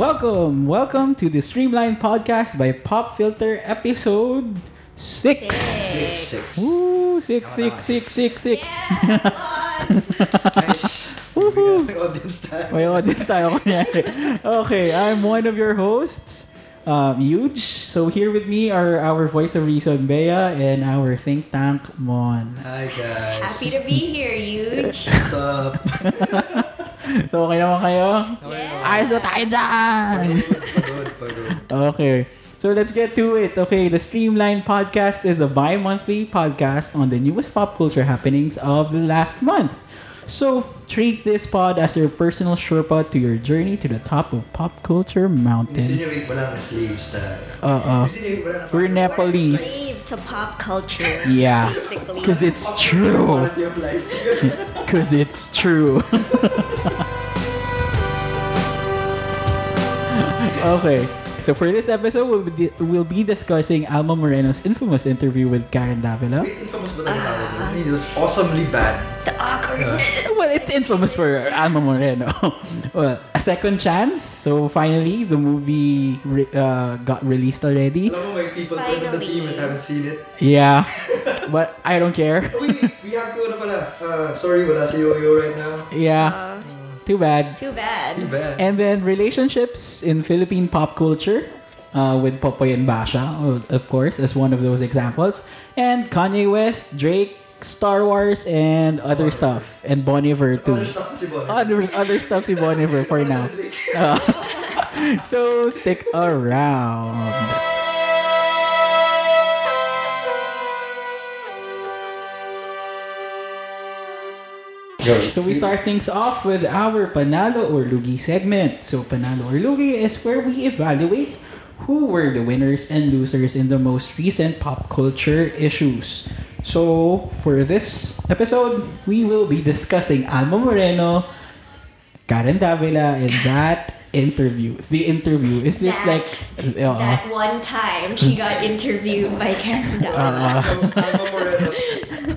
Welcome, welcome to the Streamline Podcast by Pop Filter episode six. Six. Woo, six, six, six, six, six. Nice. Woohoo. May audience tayo. May audience tayo kunyari. Okay, I'm one of your hosts, um, Huge. So here with me are our voice of reason, Bea, and our think tank, Mon. Hi guys. Happy to be here, huge. What's up? So okay naman kayo? Yeah. Ayos na tayo dyan! Pagod, pagod. Okay. So let's get to it. Okay, the Streamline Podcast is a bi-monthly podcast on the newest pop culture happenings of the last month. So treat this pod as your personal Sherpa to your journey to the top of pop culture mountain. niyo wait, wala na sleeves talaga. Uh-uh. Gusto niyo wala We're Nepalese. To pop culture. Yeah. Because it's true. Quality of life. Because it's true. okay. So for this episode, we'll be, we'll be discussing Alma Moreno's infamous interview with Karen Davila. Wait, infamous ba talaga tawag doon? It was awesomely bad. the awkwardness. Well, it's infamous for Alma Moreno. well, a second chance. So finally, the movie re- uh, got released already. Alam mo, may people pa rin in the Finally. team that haven't seen it. Yeah, but I don't care. Wait, we have to ano pala. Uh, sorry, wala si Yo-Yo right now. Yeah, Uh, too bad. too bad. Too bad. And then relationships in Philippine pop culture. Uh, with Popoy and Basha, of course, as one of those examples. And Kanye West, Drake, Star Wars, and other Bon stuff. And Bon Iver too. Other stuff na si Bonnie. other other stuff si Bon Iver for now. Uh, so stick around. Go. So we start things off with our Panalo or Lugi segment. So Panalo or Lugi is where we evaluate who were the winners and losers in the most recent pop culture issues. So for this episode, we will be discussing Alma Moreno, Karen Davila, and that interview. The interview is this That- like uh, That one time she got interviewed by Karen Davila. uh,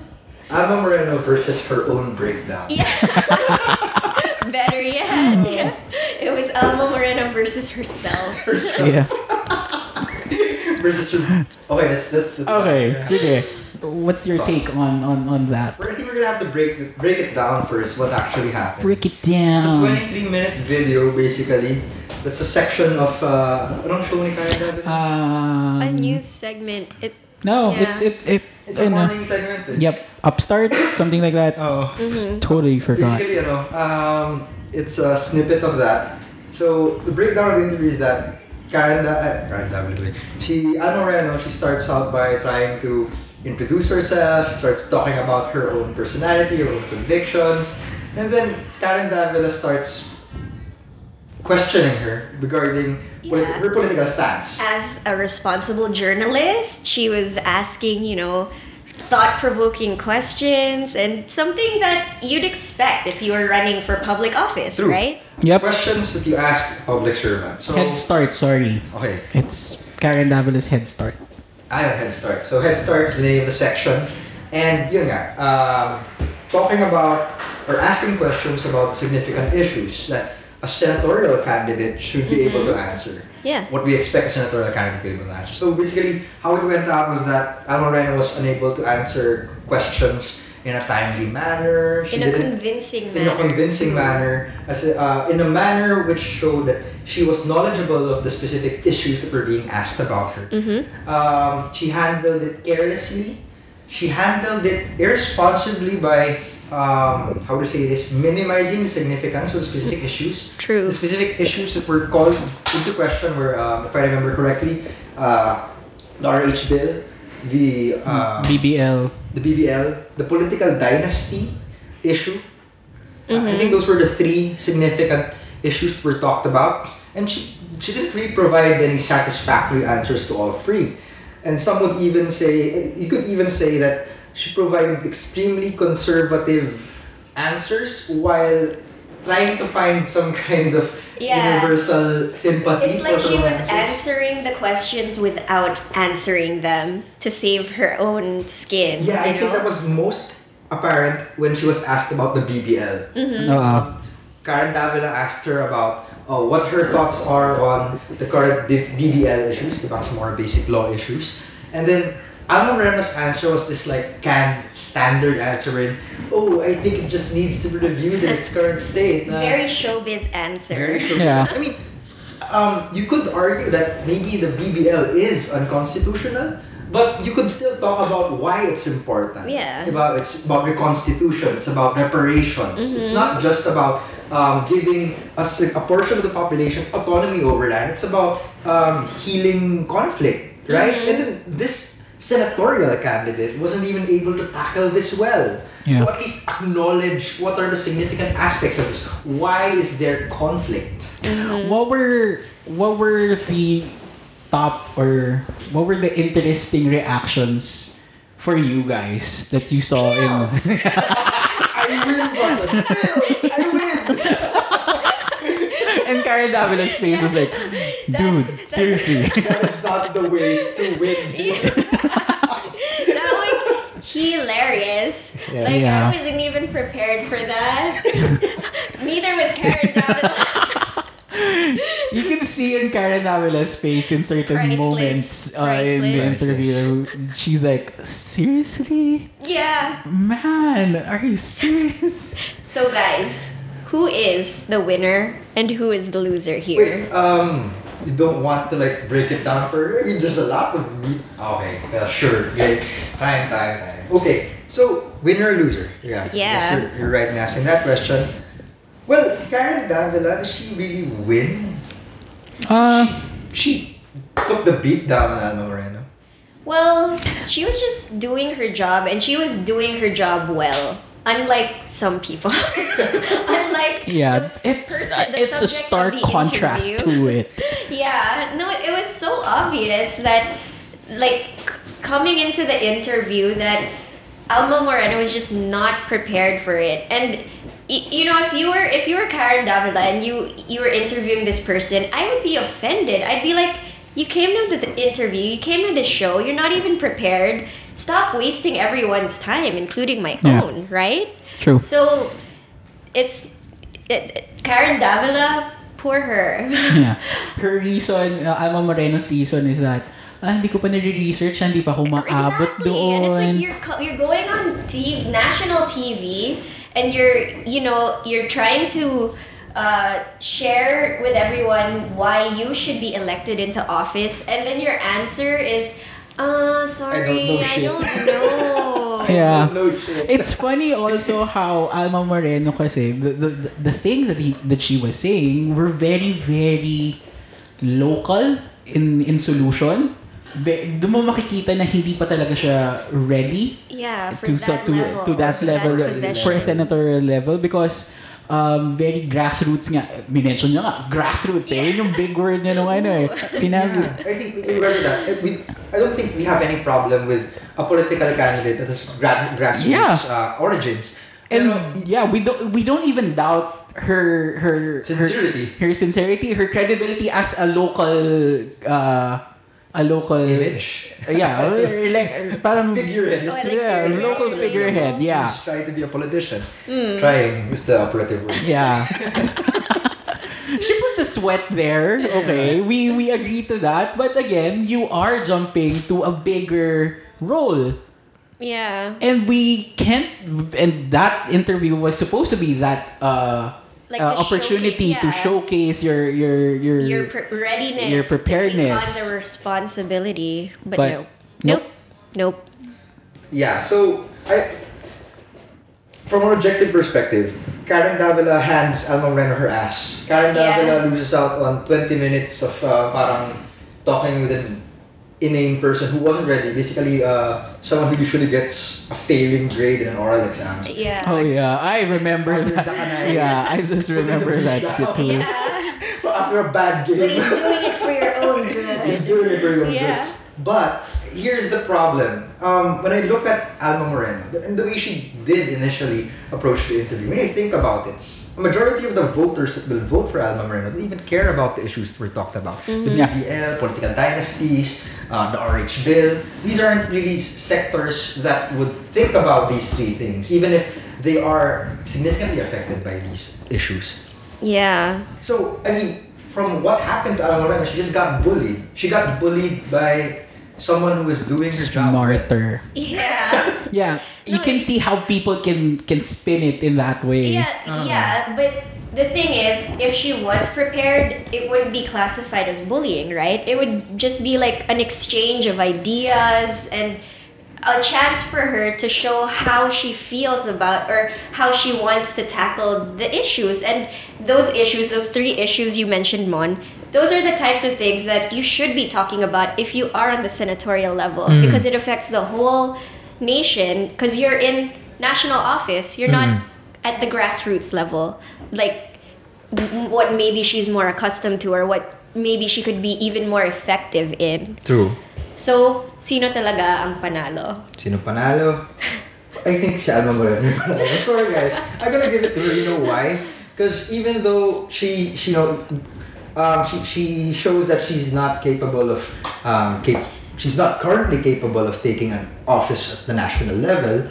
Alma Moreno. Versus her own breakdown. Yeah. Better yet, yeah. it was Alma Moreno versus herself. Herself yeah. versus her. Okay, that's that's. that's Okay, yeah. sige. What's your take on on on that? I think we're gonna have to break break it down first. What actually happened? Break it down. It's a 23 minute video basically. That's a section of uh, anong show ni Karen Um, A news segment. It No, Yeah. it's it it. It's a ano, morning segment. eh. Yep, upstart something like that. Oh. Totally forgot. Basically, ano, um, it's a snippet of that. So the breakdown of the interview is that Karen, da- uh, Karen David, literally. she, Alma Moreno, she starts out by trying to introduce herself. She starts talking about her own personality, her own convictions, and then Karen Davila starts questioning her regarding Yeah. her political stance. as a responsible journalist, she was asking, you know, thought-provoking questions and something that you'd expect if you were running for public office, True. right? Yep. Questions that you ask public servants. So, Head start. Sorry, okay, it's Karen Davila's head start. I have Head Start. So Head Start is the name of the section. And yun nga, um, talking about or asking questions about significant issues that a senatorial candidate should be able to answer. Yeah. What we expect a senatorial candidate to be able to answer. So basically, how it went out was that Alma Moreno was unable to answer questions in a timely manner. She In a convincing in a manner. convincing manner, as a, uh, in a manner which showed that she was knowledgeable of the specific issues that were being asked about her. Mm-hmm. Um, she handled it carelessly. She handled it irresponsibly by um, how to say this, minimizing the significance of specific issues. True. The specific issues that were called into question were, um, if I remember correctly, uh, the RH bill, the uh, BBL. the BBL, the political dynasty issue. Uh, I think those were the three significant issues that were talked about. And she, she didn't really provide any satisfactory answers to all three. And some would even say, you could even say that she provided extremely conservative answers while trying to find some kind of Yeah. universal sympathy It's like her she was answers. answering the questions without answering them to save her own skin. Yeah, I you think that was most apparent when she was asked about the BBL. Mhm. Uh, Karen Davila asked her about uh, what her thoughts are on the current B- BBL issues, the Bangsamoro Basic Law issues. And then Alma Moreno's answer was this like canned standard answer in, oh, I think it just needs to be reviewed in its current state. na- Very showbiz answer. very sure. Yeah. I mean, um, you could argue that maybe the BBL is unconstitutional, but you could still talk about why it's important. Yeah. About it's about reconstitution. It's about reparations. It's not just about um, giving us a, a portion of the population autonomy over land. It's about um, healing conflict, right? And then this senatorial candidate wasn't even able to tackle this well. Yeah. To at least acknowledge what are the significant aspects of this. Why is there conflict? Mm-hmm. What were what were the top or what were the interesting reactions for you guys that you saw in I win, brother. Bills, I win. And Karen Davila's face was like, dude, That's- seriously. That is not the way to win. that was hilarious. Yeah. Like Yeah. I wasn't even prepared for that. Neither was Karen Davila. You can see in Karen Davila's face in certain Priceless. moments uh, in the interview. She's like, seriously? yeah. Man, are you serious? So guys, who is the winner and who is the loser here? Wait, um, you don't want to like break it down further? I mean, there's a lot of meat. Okay, yeah, sure. Okay. Time, time, time. Okay, so winner or loser? Yeah. Yeah. Yes, you're, you're right in asking that question. Well, Karen Davila, does she really win? Uh, She took the beat down on Alma Moreno. Well, she was just doing her job and she was doing her job well. Unlike some people. Unlike yeah, it's person- it's a stark contrast interview. to it. Yeah, no, it was so obvious that, like, coming into the interview, that Alma Moreno was just not prepared for it. And you know, if you were if you were Karen Davila and you you were interviewing this person, I would be offended. I'd be like, you came to the interview, you came to the show, you're not even prepared. Stop wasting everyone's time, including my Yeah. own, right? True. So, it's it, it- Karen Davila. Poor her. yeah. Her reason, uh, Alma Moreno's reason is that, ah, hindi ko pa nare-research, hindi pa ako maabot exactly. And it's doon. like you're co- you're going on TV, national TV, and you're you know you're trying to uh, share with everyone why you should be elected into office, and then your answer is, "Uh, sorry, know I don't know." Yeah. No shit. It's funny also how Alma Moreno kasi the, the, the, the things that he that she was saying were very very local in in solution. Ve- Doon mo makikita na hindi pa talaga siya ready Yeah, for to that to level, to that for level position. for a senatorial level because um, very grassroots nga. Minention niya nga, grassroots eh. Yun yung big word niya nung ano eh. Sinabi. Yeah, I think we remember that. We, I don't think we have any problem with a political candidate that has gra- grassroots Yeah. uh, origins. And Pero, yeah, we don't we don't even doubt her her Sincerity. her, her sincerity, her credibility as a local uh a local image. Yeah, like parang Figurehead. Oh, I like yeah, figurehead. local Relatable. figurehead. Yeah. He's trying to be a politician. Hmm. Trying is the operative word. Yeah. she put the sweat there. Okay, we we agree to that. But again, you are jumping to a bigger role. Yeah, and we can't and that interview was supposed to be that uh, Like uh, to opportunity showcase- to showcase your your your, your pre- readiness, your to preparedness. take on the responsibility, but, But no, nope. nope, nope. Yeah, so I from an objective perspective, Karen Davila hands Alma Moreno her ass. Karen Yeah. Loses out on 20 minutes of uh, parang talking with an inane person who wasn't ready. Basically, uh, someone who usually gets a failing grade in an oral exam. Yeah. Oh yeah, I remember Under that. Yeah, I just remember that too. Yeah. Well, after a bad game. But he's doing it for your own good. He's doing it very well. Yeah. Good. But here's the problem. Um, when I look at Alma Moreno and the way she did initially approach the interview, when you think about it, a majority of the voters that will vote for Alma Moreno don't even care about the issues we're talked about. The Yeah. BBL, political dynasties, uh, the RH bill. These aren't really sectors that would think about these three things, even if they are significantly affected by these issues. Yeah. So, I mean, from what happened to Alma Moreno, she just got bullied. She got bullied by someone who was doing her job. well. Smarter. Yeah. Yeah, you No, can see how people can can spin it in that way. Yeah, Uh-huh. yeah, but the thing is, if she was prepared, it wouldn't be classified as bullying, right? It would just be like an exchange of ideas and a chance for her to show how she feels about or how she wants to tackle the issues. And those issues, those three issues you mentioned, Mon, those are the types of things that you should be talking about if you are on the senatorial level mm. because it affects the whole nation because you're in national office you're not mm. at the grassroots level like what maybe she's more accustomed to or what maybe she could be even more effective in True. so sino talaga ang panalo Sino panalo? I think si Alma Moreno yung panalo. Sorry guys. I'm gonna give it to her. You know why? Because even though she, she you know, um, she, she shows that she's not capable of, um, cap- she's not currently capable of taking an office at the national level,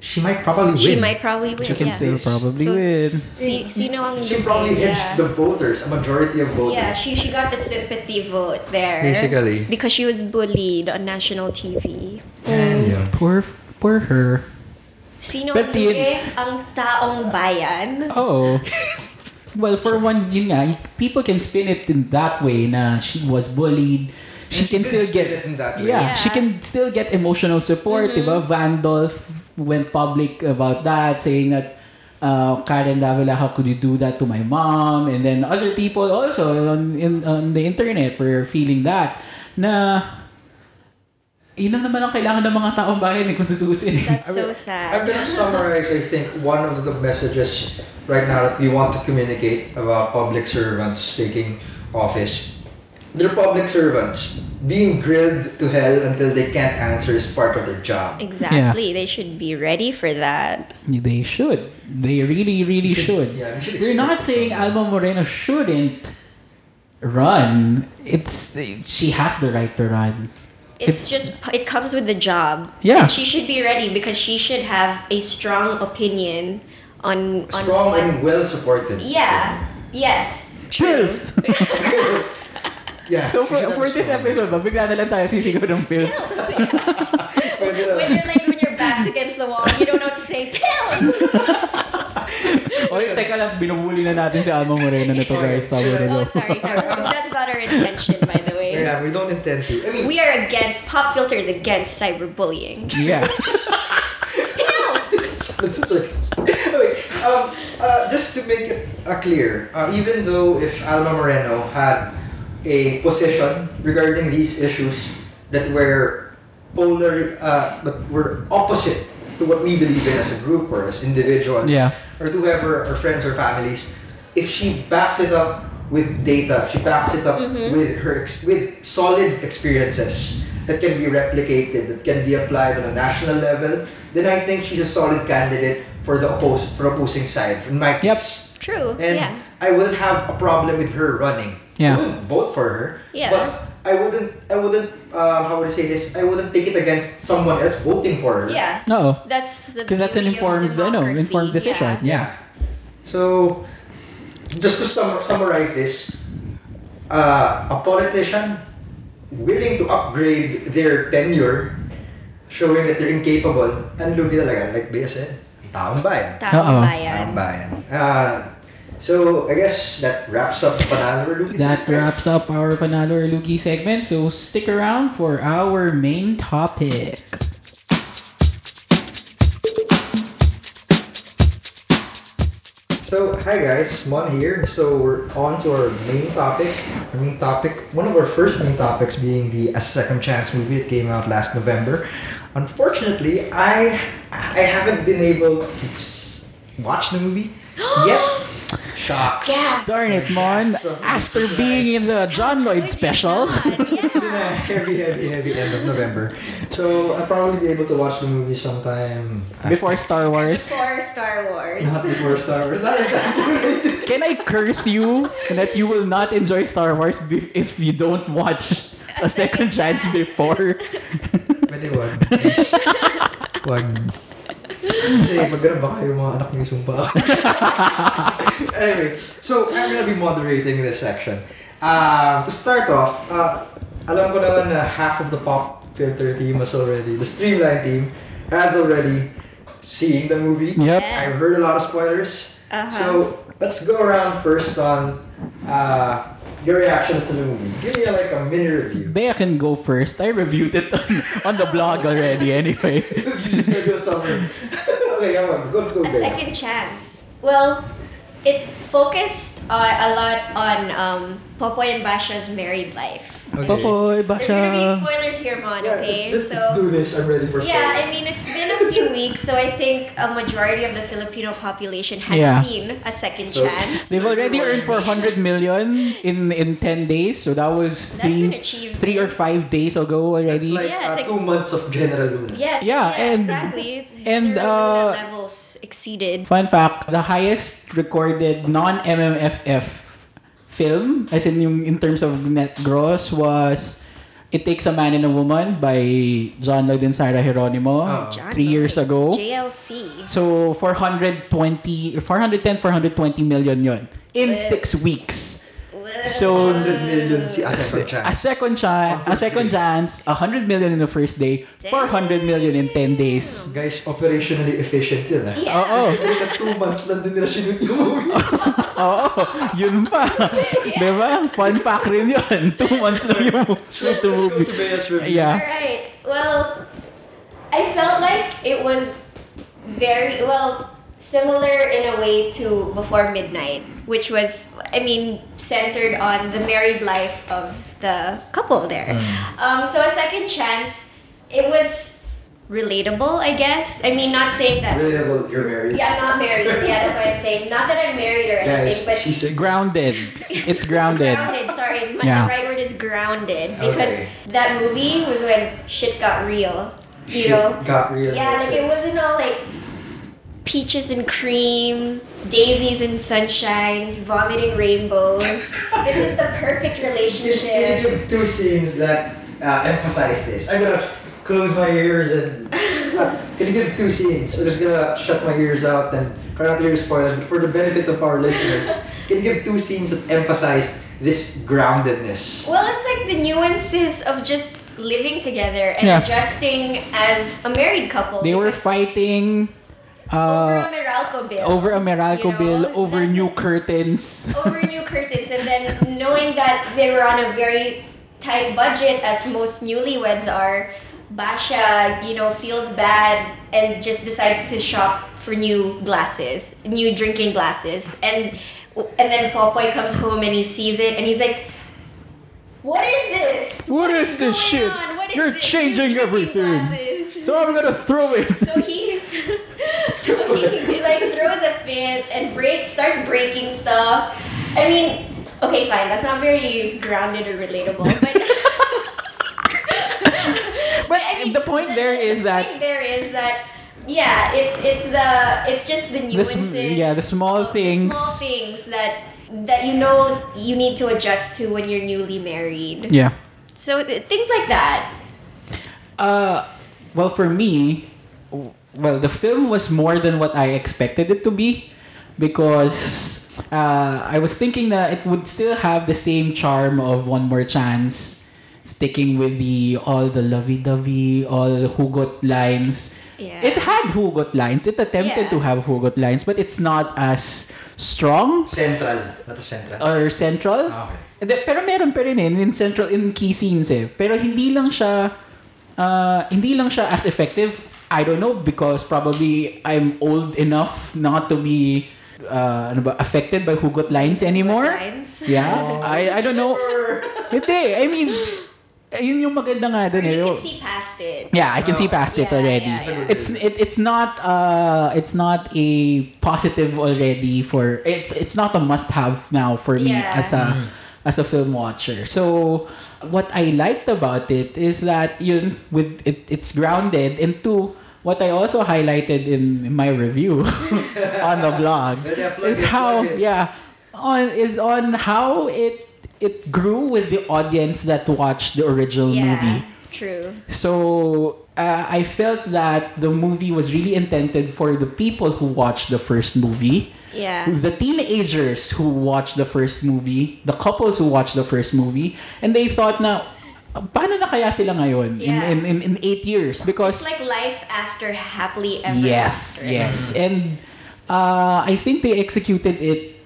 she might probably win. she might probably win She can yeah. still probably So- win. Si, sino ang She probably yeah. edged the voters, a majority of voters. yeah, she she got the sympathy vote there. Basically. Because she was bullied on national TV. And yun. Poor poor her. Sino ang? Ang taong bayan. Oh. well, for one, yun nga, people can spin it in that way na she was bullied. She she can can still spin get it in that way. Yeah, Yeah. she can still get emotional support, diba? Vandolph went public about that, saying that uh, Karen Davila, how could you do that to my mom? And then other people also on, in, on the internet were feeling that na yun lang naman ang kailangan ng mga taong bayan eh, kung tutuusin eh. That's so sad. I'm gonna summarize, I think, one of the messages right now that we want to communicate about public servants taking office. They're public servants. Being grilled to hell until they can't answer is part of their job. Exactly. They should be ready for that. They should. They really, really should. Should- yeah, we should We're not saying from. Alma Moreno shouldn't run. It's she has the right to run. It's, It's- just it comes with the job. Yeah. And she should be ready because she should have a strong opinion on on Strong what- and well supported. Yeah. Yes. True. Pills. yeah. so for, she should have for a this strong- episode, ba, bigla na lang tayo sisigaw ng pills. Pwede na. when you're like when your back's against the wall, you don't know what to say. Pills. Oy, teka lang, binubuli na natin si Alma Moreno na to guys. Tama Should oh, sorry, sorry. That's not our intention, by the way. Yeah, we don't intend to. I mean, We are against pop filters against cyberbullying. Yeah. Pills. That's a sarcasm. Wait, um, uh, just to make it uh, clear, uh, even though if Alma Moreno had a position regarding these issues that were polar, uh, but were opposite to what we believe in as a group or as individuals, Yeah. or to whoever our friends or families, if she backs it up with data, she backs it up mm-hmm. with her ex- with solid experiences that can be replicated, that can be applied on a national level, then I think she's a solid candidate for the oppose, for opposing side. In my Yep. case, True. and yeah. I wouldn't have a problem with her running. Yeah. I wouldn't vote for her. Yeah. But I wouldn't. I wouldn't. Um, how would I say this? I wouldn't take it against someone else voting for her. Yeah. No. That's the Because that's an informed, ano, democracy. informed decision. Yeah. Yeah. So, just to sum- summarize this, uh, a politician willing to upgrade their tenure, showing that they're incapable, and lugi talaga, like Bea said, taong bayan. Taong Oo. bayan. Taong bayan. Uh, so, I guess that wraps up Panalo or. That wraps up our Panalo or segment. So stick around for our main topic. So, hi guys, Mon here. So, we're on to our main topic. Our main topic, one of our first main topics being the A Second Chance movie that came out last November. Unfortunately, I I haven't been able to watch the movie yet. Shocks. Yes. Darn it, Mon. After being in the John Lloyd special. It's been a heavy, heavy, heavy end of November. So, I'll probably be able to watch the movie sometime Before Star Wars. For Star Wars. Not before Star Wars. Can I curse you that you will not enjoy Star Wars if you don't watch a second chance before? Pwede wag. Please. Wag. Kasi pag ganun baka yung mga anak niyo sumpa Anyway, so I'm gonna be moderating this section. Um, to start off, uh, alam ko naman na half of the pop filter team has already, the streamline team has already seen the movie. Yep. I've heard a lot of spoilers. Uh-huh. So let's go around first on uh, your reactions to the movie. Give me like a mini review. Bea can go first. I reviewed it on, on the blog already anyway. you just gonna do a summary. Okay, come on, let's a second chance. Well, it focused uh, a lot on um, Popoy and Basha's married life. Okay. Popoy, There's gonna be spoilers here, Mon. Yeah, okay, just, so let's do this. I'm ready for spoilers. yeah, I mean it's been a few weeks, so I think a majority of the Filipino population has Yeah. seen a second So- chance. They've already earned 400 million in in 10 days, so that was three, three or five days ago It's already. like, Yeah, uh, it's like- two months of General Luna. Yes, Yeah, yeah, and- exactly. It's and, General uh, levels exceeded. Fun fact, the highest recorded non-MMFF film, as in yung in terms of net gross, was It Takes a Man and a Woman by John Lloyd and Sarah Geronimo Oh. John three years ago. JLC. So 420, 410, 420 million yon in Well- six weeks. So 100 million si a a second se- a chance. second chance, a second day. chance, 100 million in the first day, 400 million in 10 days. Guys, operationally efficient yun ah. Yeah. Oo. Kasi na two months lang din nila sinut yung movie. Oo, yun pa. Diba? Fun fact rin yun. Two months lang yung shoot Let's to go movie. to Bea's review. Yeah. Alright. Well, I felt like it was very well similar in a way to Before Midnight, which was I mean centered on the married life of the couple there. Um, so a second chance, it was relatable, I guess. I mean, not saying that. Relatable, you're married. Yeah, I'm not married. Yeah, that's what I'm saying. Not that I'm married or anything, Guys, but she's a Grounded. It's grounded. grounded. Sorry, my Yeah. right word is grounded because Okay. that movie was when shit got real. You shit know? got real. Yeah, that's like it wasn't all like peaches and cream, daisies and sunshines, vomiting rainbows. this is the perfect Can, can you relationship. give two scenes that uh, emphasize this? I'm gonna close my ears and. Uh, can you give two scenes? I'm just gonna shut my ears out and try not to hear the spoilers, but for the benefit of our listeners, can you give two scenes that emphasize this groundedness? Well, it's like the nuances of just living together and Yeah. adjusting as a married couple. They were because fighting over a uh, Meralco bill. over a Meralco you know? bill, over That's new it. curtains. over new curtains and then knowing that they were on a very tight budget as most newlyweds are basha you know feels bad and just decides to shop for new glasses new drinking glasses and and then Popoy comes home and he sees it and he's like what is this What is this going shit? What is You're this? changing everything." glasses?" So I'm gonna throw it. So he, he, he like throws a fit and breaks, starts breaking stuff. I mean, okay, fine, that's not very grounded or relatable, but. But the point there is the that- thing there is that yeah, it's it's the it's just the The nuances. yeah, the small things. The small things that that you know you need to adjust to when you're newly married. Yeah. So th- things like that. Uh, well, for me, well, the film was more than what I expected it to be because uh, I was thinking that it would still have the same charm of One More Chance, sticking with the all the lovey-dovey, all the hugot lines. Yeah. It had hugot lines. It attempted Yeah. to have hugot lines, but it's not as strong Central. Not a central. or central. Ah, okay. Hindi, pero meron pa rin eh, in central in key scenes eh. Pero hindi lang siya uh, hindi lang siya as effective. I don't know because probably I'm old enough not to be uh, ano ba, affected by hugot lines anymore. Lines. Yeah. I I don't know. hindi. I mean, yun yung maganda nga Or dun eh. you can see past it. Yeah, I can see past it Yeah, already. yeah, yeah. It's it, it's not uh it's not a positive already for it's it's not a must have now for me Yeah. as a as a film watcher. So what I liked about it is that yun with it it's grounded and two what I also highlighted in my review on the blog is it, how it. yeah on is on how it it grew with the audience that watched the original Yeah. movie True. So uh, I felt that the movie was really intended for the people who watched the first movie. Yeah. The teenagers who watched the first movie, the couples who watched the first movie, and they thought na, paano na kaya sila ngayon Yeah. in, in, in, in eight years? Because It's like life after happily ever Yes, after. yes. And uh, I think they executed it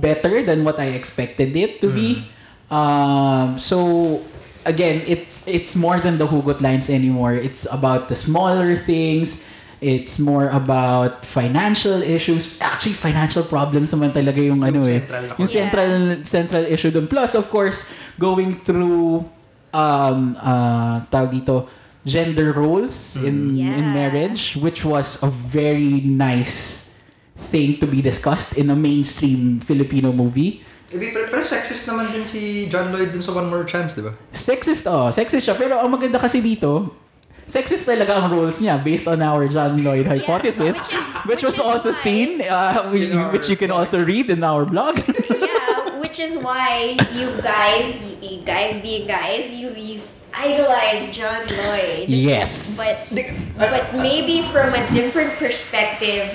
better than what I expected it to be. Um, so again, it's it's more than the hugot lines anymore. It's about the smaller things. It's more about financial issues. Actually, financial problems naman talaga yung ano eh. Yung central central issue dun. Plus, of course, going through um uh tawag dito gender roles in in Yeah. marriage which was a very nice thing to be discussed in a mainstream Filipino movie. Eh, pero, pero sexist naman din si John Lloyd dun sa One More Chance, di ba? Sexist oh, sexist siya pero ang maganda kasi dito Sexist talaga ang roles niya based on our John Lloyd hypothesis, which is- which, which was also why- seen, uh, we, our which you can also read in our blog. yeah, which is why you guys, you, you guys being guys, you you idolize John Lloyd. yes. But but maybe from a different perspective,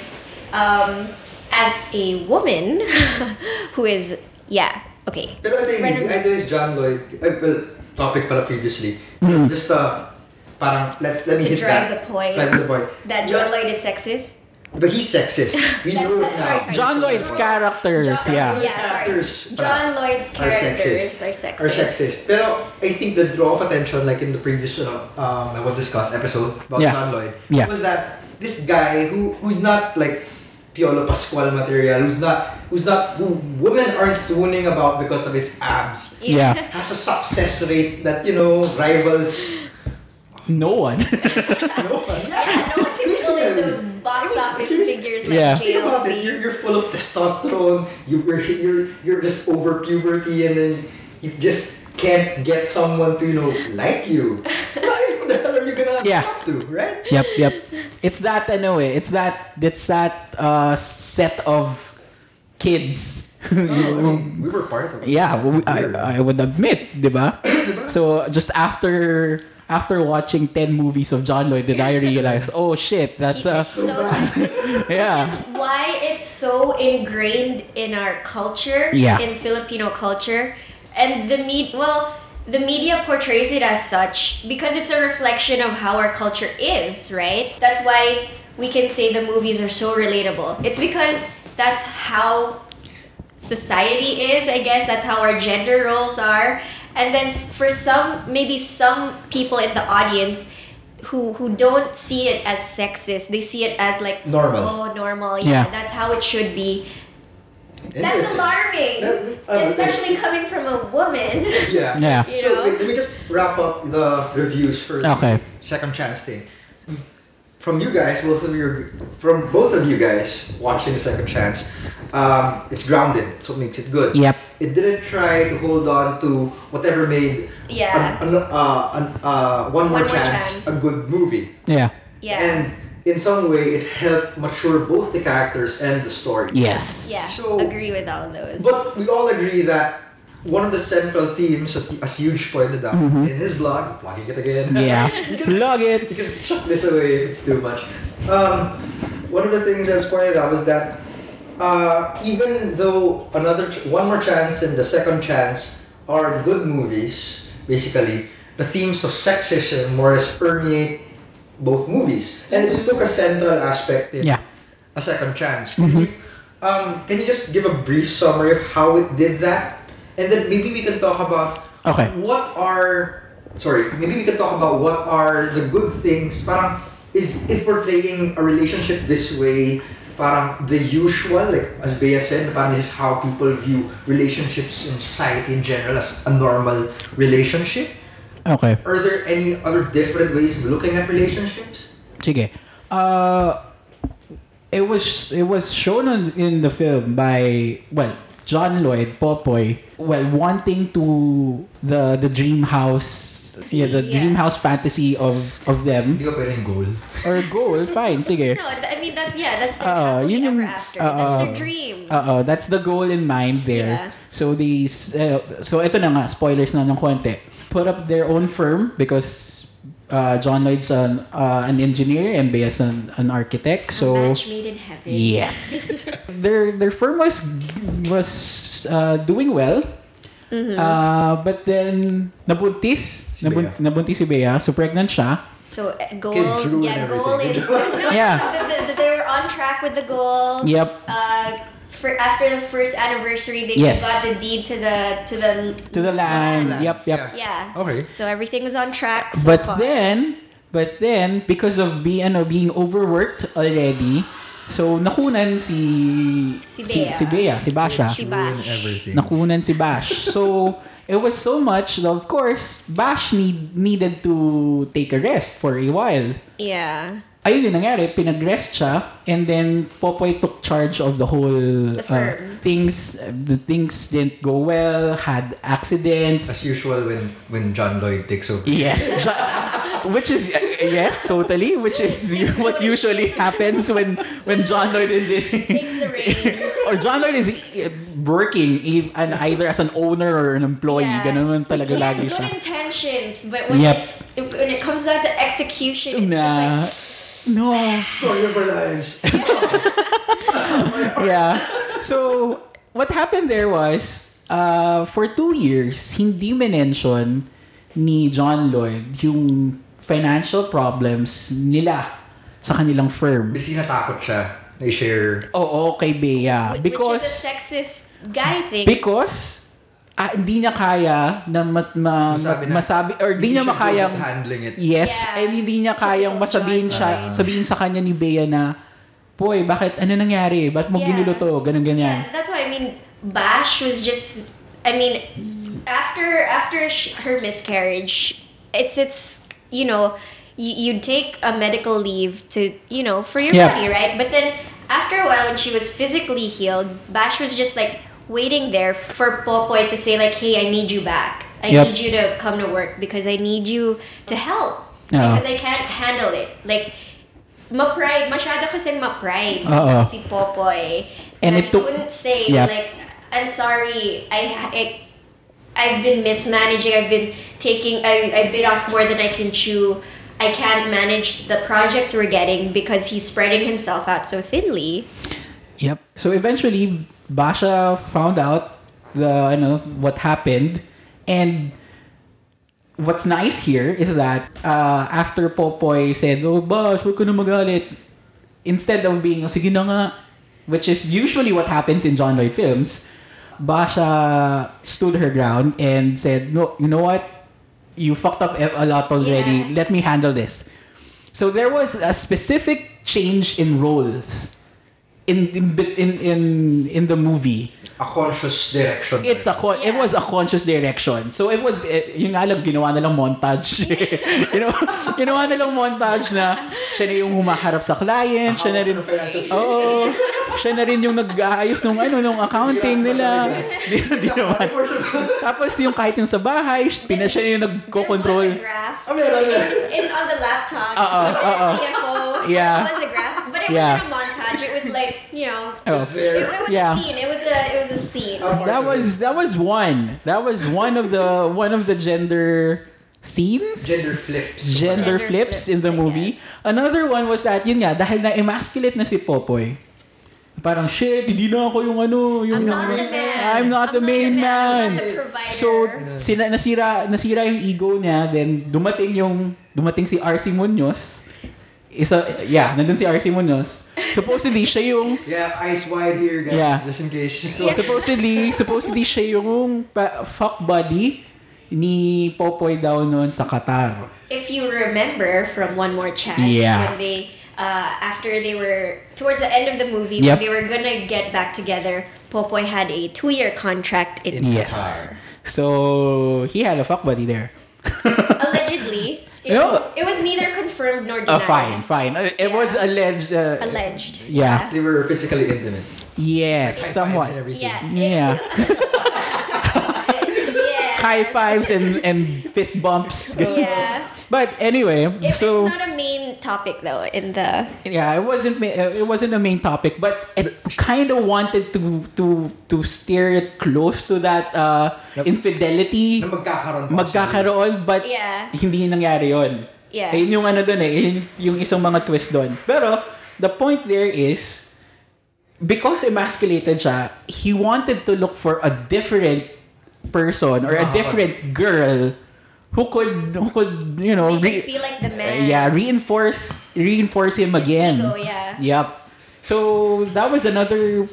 um, as a woman who is yeah okay. Pero I think Friend of- the idea is John Lloyd. eh, well, topic pala previously. Just uh, parang let's let me To hit drive that. the point. Drive the point. That John Lloyd is sexist. But he's sexist. We That- know that- sorry, sorry. John Lloyd's characters, John- yeah. yeah, sorry. Actors, John Lloyd's are characters sexist. are sexist. Are sexist. Pero I think the draw of attention, like in the previous, you know, um, that was discussed episode about Yeah. John Lloyd, Yeah. was that this guy who who's not like Piolo Pascual material, who's not who's not who women aren't swooning about because of his abs, Yeah. has a success rate that you know rivals. No one. no one. Yeah, no one can pull in Basically. those box I mean, office seriously, figures like Yeah. Think about it. You're, you're full of testosterone. You, you're, you're, you're just over puberty and then you just can't get someone to, you know, like you. What the hell are you gonna Yeah. to, right? yep, yep. It's that ano eh. It's that it's that uh, set of kids. Oh, I mean, we were part of it. yeah, we- I, I would admit, di ba? So just after after watching 10 movies of John Lloyd did I realize, oh shit, that's He's a so yeah. Which is why it's so ingrained in our culture, Yeah. in Filipino culture. And the med well, the media portrays it as such because it's a reflection of how our culture is, right? That's why we can say the movies are so relatable. It's because that's how society is, I guess. That's how our gender roles are. And then for some, maybe some people in the audience who who don't see it as sexist, they see it as like Normal. Oh, normal. Yeah, Yeah. that's how it should be. That's alarming, That- uh, especially coming from a woman. Yeah. Yeah. You So know? wait, let me just wrap up the reviews for the Okay. second chance thing. From you guys, both of you, from both of you guys watching the second chance, um, it's grounded, so it makes it good. Yep. It didn't try to hold on to whatever made Yeah. an, an, uh, an, uh, one, more, One More chance, Chance. a good movie. Yeah. Yeah. And in some way, it helped mature both the characters and the story. Yes. yeah. So- agree with all those. But we all agree that one of the central themes, that as Huge pointed out in his blog, plugging it again. Mm-hmm. Yeah. you can Plug it. you can chuck this away if it's too much. Um, one of the things that's pointed out was that uh, even though another ch- one more chance and the second chance are good movies, basically the themes of sexism more or less permeate both movies, and it took a central aspect in Yeah. a second chance. Can, you, um, can you just give a brief summary of how it did that, and then maybe we can talk about Okay. what are sorry maybe we can talk about what are the good things parang is it portraying a relationship this way parang the usual like as Bea said parang this is how people view relationships in society in general as a normal relationship Okay. are there any other different ways of looking at relationships Sige. Uh, it was it was shown on, in the film by well John Lloyd Popoy well wanting to the the dream house yeah the Yeah. dream house fantasy of of them hindi ka pwedeng goal or goal fine sige no, I mean mean, that's yeah, that's their Oo, happily yun yung- ever after. oo. that's ah, their dream. Oo, that's the goal in mind there. Yeah. So these uh, so ito na nga spoilers na ng konti. Put up their own firm because uh, John Lloyd's an uh, an engineer and Bea's an, an architect. A So match made in heaven. yes. their their firm was was uh, doing well. Mm-hmm. Uh, but then nabuntis, Si nabun- Bea. nabuntis si Bea, so pregnant siya. So uh, goal, Kids ruin yeah, goal everything. is no, Yeah. the, the, the, they're on track with the goal. Yep. Uh, for after the first anniversary, they Yes. got the deed to the to the To the land. Land. Yep, yep. Yeah. Okay. So everything is on track so but far. then but then because of be ano being overworked already so nakunan si Si si, Bea. si Bea si Basha Si Bash. everything. nakunan si Bash so it was so much that of course Bash need needed to take a rest for a while Yeah. Ayun yung nangyari, pinag-rest siya, and then Popoy took charge of the whole The uh, things. The things didn't go well, had accidents. As usual when when John Lloyd takes over. Yes, Jo- which is uh, yes, totally. Which is what usually happens when when John Lloyd is in, Takes the reins. or John Lloyd is uh, working e- and either as an owner or an employee. Yeah. Ganun man talaga He lagi has good intentions, but when Yep. it's when it comes down to execution, it's Na, just no, Story of our lives. yeah. So, what happened there was, uh, for two years, hindi mention ni John Lloyd yung financial problems nila sa kanilang firm. Kasi natakot siya na i-share. Oo, kay Bea. Because, which is a sexist guy thing. because, ah, hindi niya kaya na mas, ma, Masabi na- masabi, or hindi niya makayang, handling it. yes, Yeah. and hindi niya kayang Typical masabihin siya, Lloyd. sabihin sa kanya ni Bea na, Poy, bakit, ano nangyari? Ba't mo Yeah. ginulo to? Ganun, ganyan. Yeah, that's why I mean Bash was just I mean after after sh- her miscarriage it's it's you know you, you'd take a medical leave to you know for your Yeah. body right but then after a while when she was physically healed Bash was just like waiting there for Popoy to say like hey I need you back I Yep. need you to come to work because I need you to help because I can't handle it like ma-pride, masyado kasing ma-pride Oo. si Popoy. And And, it I took- couldn't say, Yep. like, I'm sorry, I, I, I've been mismanaging, I've been taking, I, I bit off more than I can chew. I can't manage the projects we're getting because he's spreading himself out so thinly. Yep. So eventually, Basha found out the you know what happened, and what's nice here is that uh, after Popoy said, "Oh, Bash, huwag ka na magalit," instead of being, "Oh, sige na nga," which is usually what happens in John Lloyd films, Basha stood her ground and said, "No, you know what? You fucked up a lot already. Yeah. Let me handle this." So there was a specific change in roles in in in in, in the movie. A conscious direction. It's a con- it Yeah. was a conscious direction. So it was eh, yung nga lang ginawa na lang montage. you know, ginawa na lang montage na siya na yung humaharap sa client, siya na rin Oo. siya na rin yung nag-aayos nung ano nung accounting nila. Di, di naman. Tapos yung kahit yung sa bahay, pina siya yung nagko-control. Ah, meron, meron. in, on the laptop. Uh-oh, with the uh-oh. CFO. Yeah. Was a graph, but it Yeah. wasn't a montage. It was like you know, Oh. It, it was Yeah. a scene. It was a it was a scene. Oh. That was that was one. That was one of the one of the gender scenes. Gender flips. gender Gender flips in the I movie. Another one was that, yun nga, dahil na-emasculate na si Popoy. Parang, shit, hindi na ako yung ano, yung... I'm not the man. I'm not the main man. I'm not the provider. So, sina, nasira, nasira yung ego niya, then dumating yung, dumating si Arci Muñoz. Isa, yeah, nandun si RC Munoz. Supposedly, siya yung, Yeah, eyes wide here, guys. Yeah. Just in case. supposedly, supposedly siya yung pa, fuck buddy ni Popoy daw noon sa Qatar. if you remember from One More Chance, Yeah. when they uh, after they were towards the end of the movie, Yep. when they were gonna get back together, Popoy had a two-year contract in, In- Yes. Qatar. So, he had a fuck buddy there. Allegedly. It, No. was, it was neither confirmed nor Uh, denied. fine, fine. Uh, It was alleged. Uh, Alleged. Yeah. They were physically intimate. Yes, High fives somewhat. Yeah. Yeah. yeah. High fives and, and fist bumps. Yeah. But anyway, If so it's not a main main topic though in the yeah, it wasn't uh, it wasn't the main topic, but it kind of wanted to to to steer it close to that uh, infidelity. Na magkakaroon magkakaroon but Yeah. hindi nangyari yon. Yeah. Ayun yung ano doon eh, yun yung isang mga twist doon. Pero the point there is because emasculated siya, he wanted to look for a different person or a Ah, different girl who could who could you know re- feel like the uh, man. yeah reinforce reinforce him again. ego, yeah. Yep. So that was another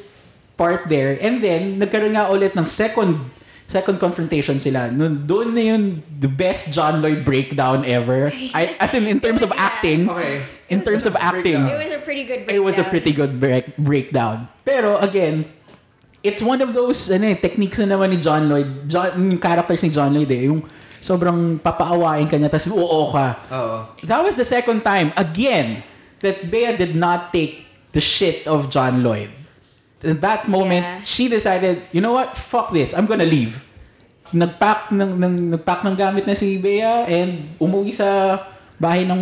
part there. And then nagkaroon nga ulit ng second second confrontation sila. Nun doon na yun the best John Lloyd breakdown ever. I, as in in terms of was, yeah. acting. Okay. In terms of acting. Breakdown. It was a pretty good It was a breakdown. pretty good break, breakdown. Pero again, it's one of those ano, eh, techniques na naman ni John Lloyd. John, yung characters ni John Lloyd eh. Yung sobrang papaawain ka niya tapos oo ka. Oo. That was the second time, again, that Bea did not take the shit of John Lloyd. In that moment, Yeah. she decided, you know what? Fuck this. I'm gonna leave. Nagpack ng, ng, nagpack ng gamit na si Bea and umuwi sa bahay ng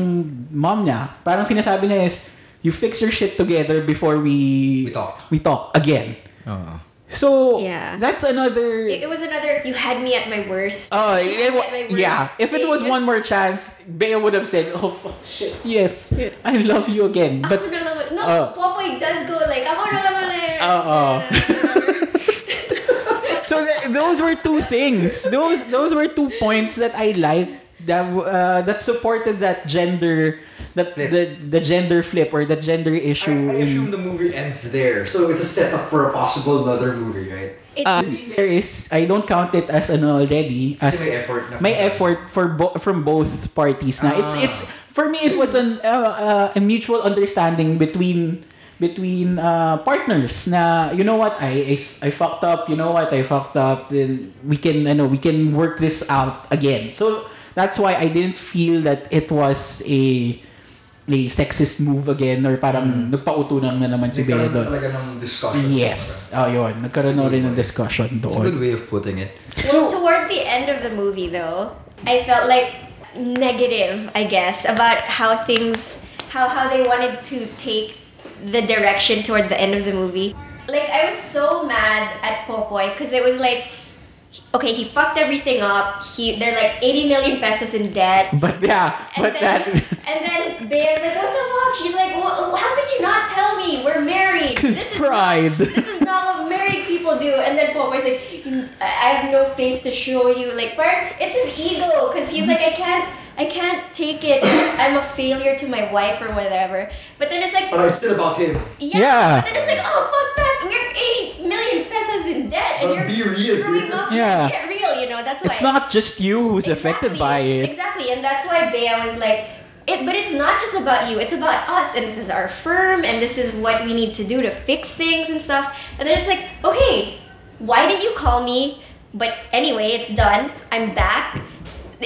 mom niya. Parang sinasabi niya is, you fix your shit together before we... We talk. We talk again. Oo. So, Yeah. that's another... It, it was another. You had me at my worst. Oh, You it, had me wa- at my worst yeah. If it was one more chance, Bea would have said, "Oh fuck, shit, yes, I love you again." But oh, lang- no, uh, Popoy does go like, ako na lang ulit. Oo. so th- those were two things. Those those were two points that I liked that uh, that supported that gender that Flip. the the gender flip or the gender issue I assume in the movie ends there. So it's a setup for a possible another movie, right? It, uh, there is I don't count it as an already as Kasi may effort na may effort for bo- from both parties na it's Ah. it's for me it was an uh, uh, a mutual understanding between between uh, partners na you know what I, I s- I fucked up you know what I fucked up then we can ano we can work this out again so that's why I didn't feel that it was a a sexist move again or parang mm. nagpautunan na naman si Bea doon talaga ng discussion. yes oh yun nagkaroon na It's a good rin ng way. discussion It's a good way of putting it. well, toward the end of the movie, though, I felt like negative, I guess, about how things, how how they wanted to take the direction toward the end of the movie. Like I was so mad at Popoy because it was like, okay, he fucked everything up. He they're like eighty million pesos in debt. but yeah And but then, that and then Bea's like, what the fuck? She's like, well, how could you not tell me we're married? His This is pride. Not, this is not what married people do. And then Popoy's like, "You- I have no face to show you. Like, but it's his ego because he's like, I can't, I can't take it. I'm a failure to my wife or whatever. But then it's like, But it's still about him. yeah. Yeah. But then it's like, oh fuck that. We're 80 million pesos in debt, and But you're be real. screwing up. Yeah. Get real. You know that's why. it's not just you who's affected by it Exactly, and that's why Bea was like, it, but it's not just about you. It's about us, and this is our firm, and this is what we need to do to fix things and stuff. And then it's like, okay, why didn't you call me? But anyway, it's done. I'm back.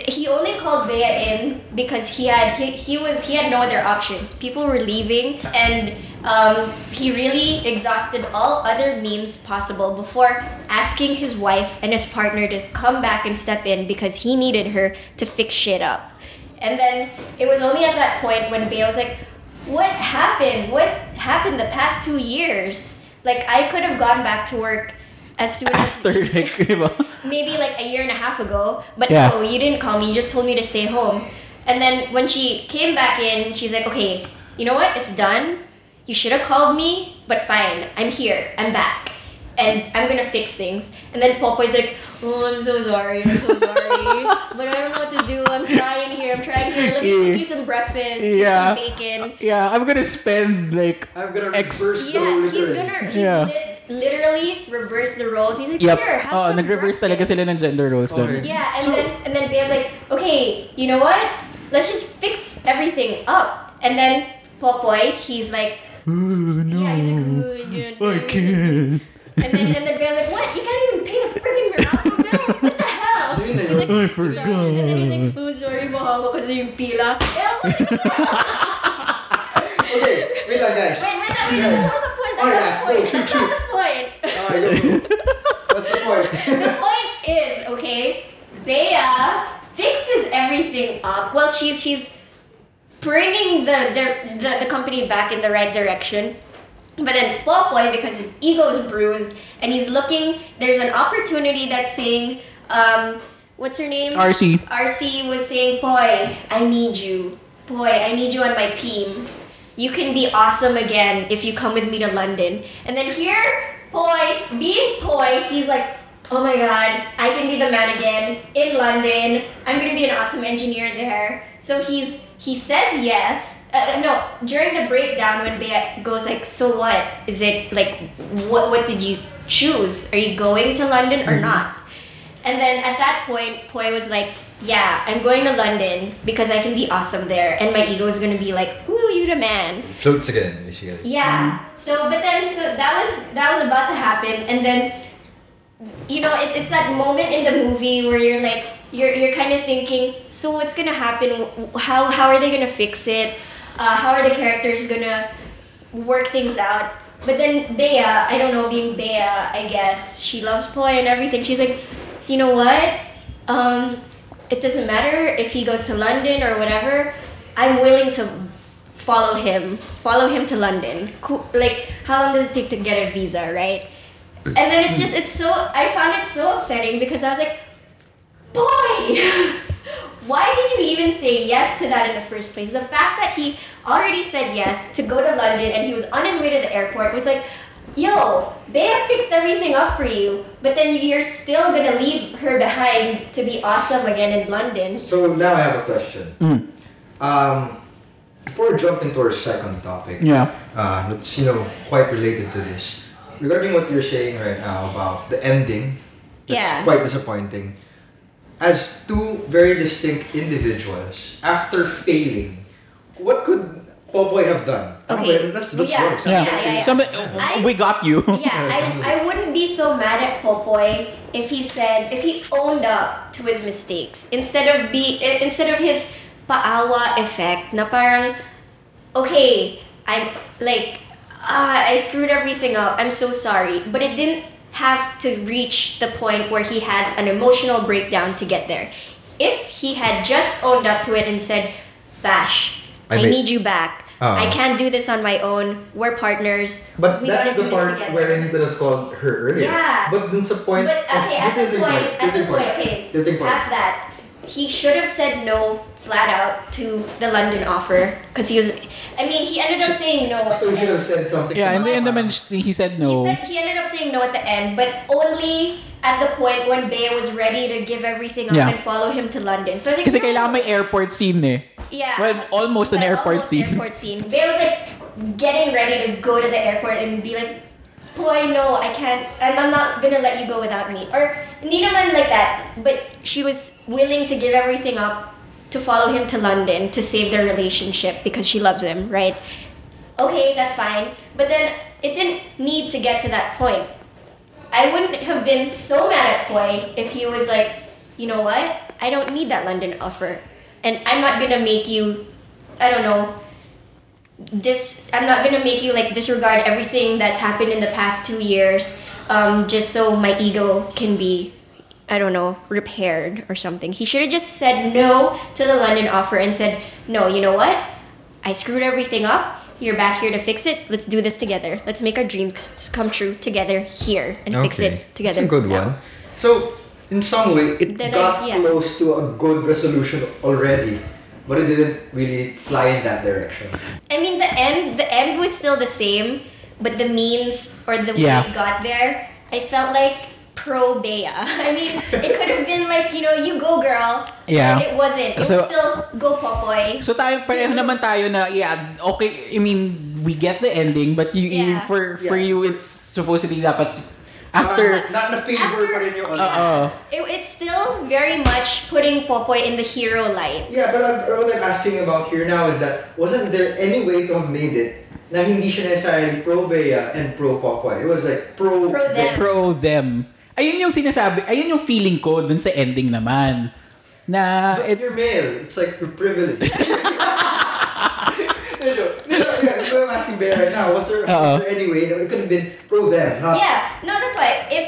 He only called Bea in because he had he, he was he had no other options. People were leaving, and um, he really exhausted all other means possible before asking his wife and his partner to come back and step in because he needed her to fix shit up. And then it was only at that point when Bea was like, "What happened? What happened the past two years? Like I could have gone back to work." As soon after as like diba? maybe like a year and a half ago. But Yeah. no, you didn't call me. You just told me to stay home. And then when she came back in, she's like, okay, you know what? It's done. You should have called me, but fine. I'm here. I'm back. And I'm gonna fix things. And then Popoy's like, oh, I'm so sorry. I'm so sorry. but I don't know what to do. I'm trying here. I'm trying here. Let me cook you some breakfast. Yeah. Yeah. Some bacon. yeah I'm gonna spend like I'm gonna Ex- reverse Yeah, he's gonna he's Yeah. Lit- literally reverse the roles. He's like, yep here, have oh some nag-reverse talaga breakfast." sila ng gender roles doon Okay. Yeah, and So- then and then Bea's like, okay, you know what? Let's just fix everything up. And then Popoy, he's like, oh no yeah, he's like, "Oh, yeah, I can't And then and then Bea's like, what? You can't even pay the freaking Meralco bill? What the hell? So He's like, I forgot. sorry. And then he's like, oh, sorry, mahaba kasi yung pila. What? Okay, wait lang guys. Wait, wait, wait, that's not the point. Oh, That's yes, not the no, point. shoot, That's not the point. Alright, go. What's the point? the point is, okay, Bea fixes everything up. Well, she's she's bringing the, the the the company back in the right direction. But then Popoy, because his ego is bruised and he's looking, there's an opportunity that's saying, um, what's her name? Arci. Arci was saying, Boy, I need you. Boy, I need you on my team. You can be awesome again if you come with me to London. And then here, Poi, being Poi, he's like, Oh my god, I can be the man again in London. I'm gonna be an awesome engineer there. So he's he says yes. Uh, no, during the breakdown when Bea goes like, so what? Is it like, what what did you choose? Are you going to London or not? And then at that point, Poi was like, yeah, I'm going to London because I can be awesome there. And my ego is gonna be like, ooh, you're the man. Floats again, basically. Yeah. So, but then, so that was that was about to happen, and then, you know, it's it's that moment in the movie where you're like, you're you're kind of thinking, so what's gonna happen? How how are they gonna fix it? Uh, how are the characters gonna work things out? But then Bea, I don't know, being Bea, I guess she loves Poi and everything. She's like, you know what? Um, it doesn't matter if he goes to London or whatever. I'm willing to follow him, follow him to London. Like, how long does it take to get a visa, right? And then it's just, it's so, I found it so upsetting because I was like, boy, why did you even say yes to that in the first place? The fact that he already said yes to go to London and he was on his way to the airport was like, yo, Bea fixed everything up for you, but then you're still gonna leave her behind to be awesome again in London. So now I have a question. Mm. Um, before we jump into our second topic, Yeah. uh, that's you know quite related to this. Regarding what you're saying right now about the ending, that's Yeah. quite disappointing. As two very distinct individuals, after failing, what could Popoy have done? Okay. ba yun? That's that's Yeah. worse. Yeah. Yeah, yeah, yeah. Somebody, I- we got you. Yeah, I, I wouldn't be so mad at Popoy if he said if he owned up to his mistakes instead of be instead of his paawa effect na parang okay I'm like ah I screwed everything up I'm so sorry but it didn't have to reach the point where he has an emotional breakdown to get there if he had just owned up to it and said Bash I I, bet- need you back. Ah. I can't do this on my own. We're partners. But we that's the part wherein he could have called her earlier. Yeah. But dun sa point But okay, at the point, at the point, okay, past that, he should have said no flat out to the London offer because he was. I mean, he ended up saying no. at So the he should have said something. Yeah, in the end about- naman, he said no. He no. said he ended up saying no at the end, but only at the point when Bea was ready to give everything up Yeah. and follow him to London. So I was like, Kasi no. kailangan may airport scene eh. Yeah. Well, almost an airport almost scene. Airport scene. Bea was like getting ready to go to the airport and be like, boy, no, I can't. I'm, I'm not gonna let you go without me. Or hindi naman like that. But she was willing to give everything up to follow him to London to save their relationship because she loves him, right? Okay, that's fine. But then it didn't need to get to that point. I wouldn't have been so mad at Foy if he was like, you know what? I don't need that London offer. And I'm not gonna make you, I don't know, dis, I'm not gonna make you like disregard everything that's happened in the past two years um, just so my ego can be, I don't know, repaired or something. He should have just said no to the London offer and said, no, you know what? I screwed everything up. You're back here to fix it. Let's do this together. Let's make our dreams come true together here and fix it together. That's a good now. one. So, in some way, it Then I- got yeah. close to a good resolution already, but it didn't really fly in that direction. I mean, the end, the end was still the same, but the means or the way Yeah. it got there, I felt like pro Bea. I mean, it could have been like you know, you go girl. Yeah. But it wasn't. It So- was still go Popoy. So tayo, pareho naman tayo na, yeah, okay, I mean, we get the ending, but you, you- Yeah. for for Yeah. you, it's supposedly dapat, after, Not, not na favor After- pa rin yung uh, uh, It, it's still very much putting Popoy in the hero light. Yeah, but uh, what I'm asking about here now is that wasn't there any way to have made it na hindi siya necessarily pro Bea and pro Popoy? It was like pro, Pro them. pro them. Ayun yung sinasabi, ayun yung feeling ko dun sa ending naman. Na, But it, you're male. It's like you're privileged. no, no, no, yeah, so I'm asking Bea right now. Was there, Uh-oh. was there any way that it could have been pro them, not Yeah, no, that's why. If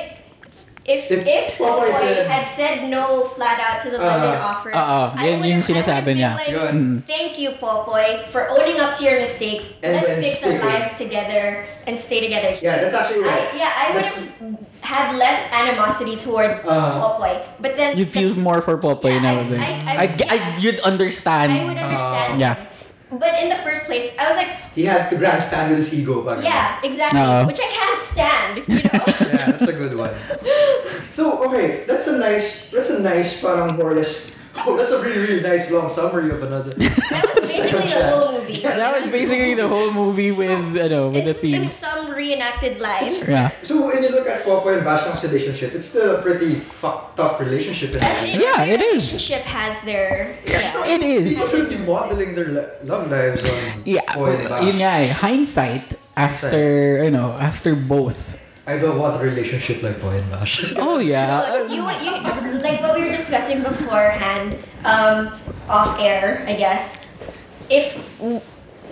if If if Popoy Popoy said- had said no flat out to the London Uh, offer, Oo, I yan would've- yung I sinasabi would've niya. been Like, Yun. Thank you, Popoy, for owning up to your mistakes. And Let's then fix our lives together and stay together. Yeah, that's actually right. I, yeah, I would have had less animosity toward Uh, Popoy, but then You'd feel more for Popoy Yeah, na. I- I- I- I, I, you'd understand. I would understand. Yeah. Him. But in the first place, I was like, He had to grandstand with his ego. Parang. yeah, exactly, Oo. which I can't stand. You know. yeah, that's a good one. So okay, that's a nice, that's a nice, parang more or less. Oh, that's a really, really nice long summary of another. That was basically the whole movie. Yeah. That was basically the whole movie with, ano, with the theme. in themes. some reenacted lines. Yeah. So when you look at Popo and Bashang's relationship, it's still a pretty fucked up relationship. In a way. Yeah, Every it is. relationship has their. Yeah. So It is. People should be modeling their love lives on Yeah, Popo and but Bash. yun nga eh, hindsight after, you know, after both. I don't want a relationship like Popo and Bash. Oh yeah. No, you, you, like what we were discussing beforehand, um, off air, I guess. If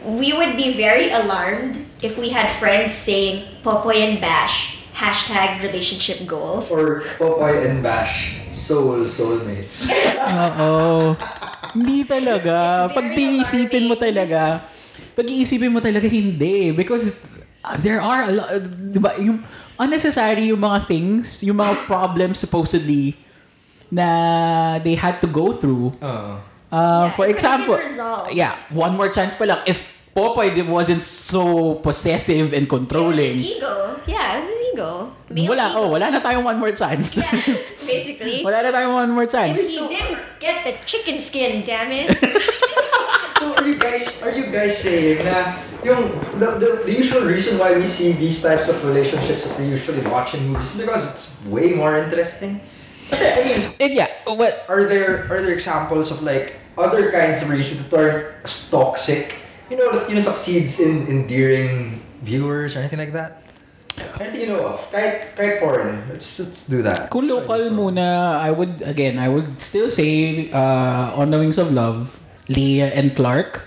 we would be very alarmed if we had friends saying Popoy and Bash hashtag relationship goals. or Popoy and Bash, soul soulmates. Oo. Hindi talaga. Pag iisipin mo talaga, pag iisipin mo talaga, hindi. Because there are a lot, di ba, yung unnecessary yung mga things, yung mga problems supposedly na they had to go through. Uh, Uh, Yeah, for example, yeah, one more chance pa lang. If Popoy wasn't so possessive and It was controlling, his ego. Yeah, it was his ego. Male wala, ego. oh, wala na tayong one more chance. Yeah, basically. wala na tayong one more If chance. he didn't get the chicken skin, damn it. are you guys are you guys saying na yung the, the, the usual reason why we see these types of relationships that we usually watch in movies is because it's way more interesting? I mean, And yeah, well, are there are there examples of like other kinds of relationships that aren't toxic? You know that you know succeeds in endearing viewers or anything like that? Anything you know of? Kahit, kahit foreign. Let's let's do that. Kung local muna, I would, again, I would still say uh, On the Wings of Love, Leah and Clark.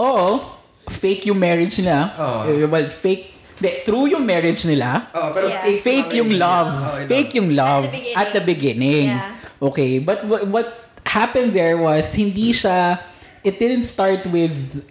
Oo, fake yung marriage nila. Oo. Eh, well, fake, de, true yung marriage nila. Oh, pero Yeah. fake, Fake yung love. Oh, Fake yung love At the beginning. at the beginning. Yeah. Okay, but what, what happened there was hindi siya it didn't start with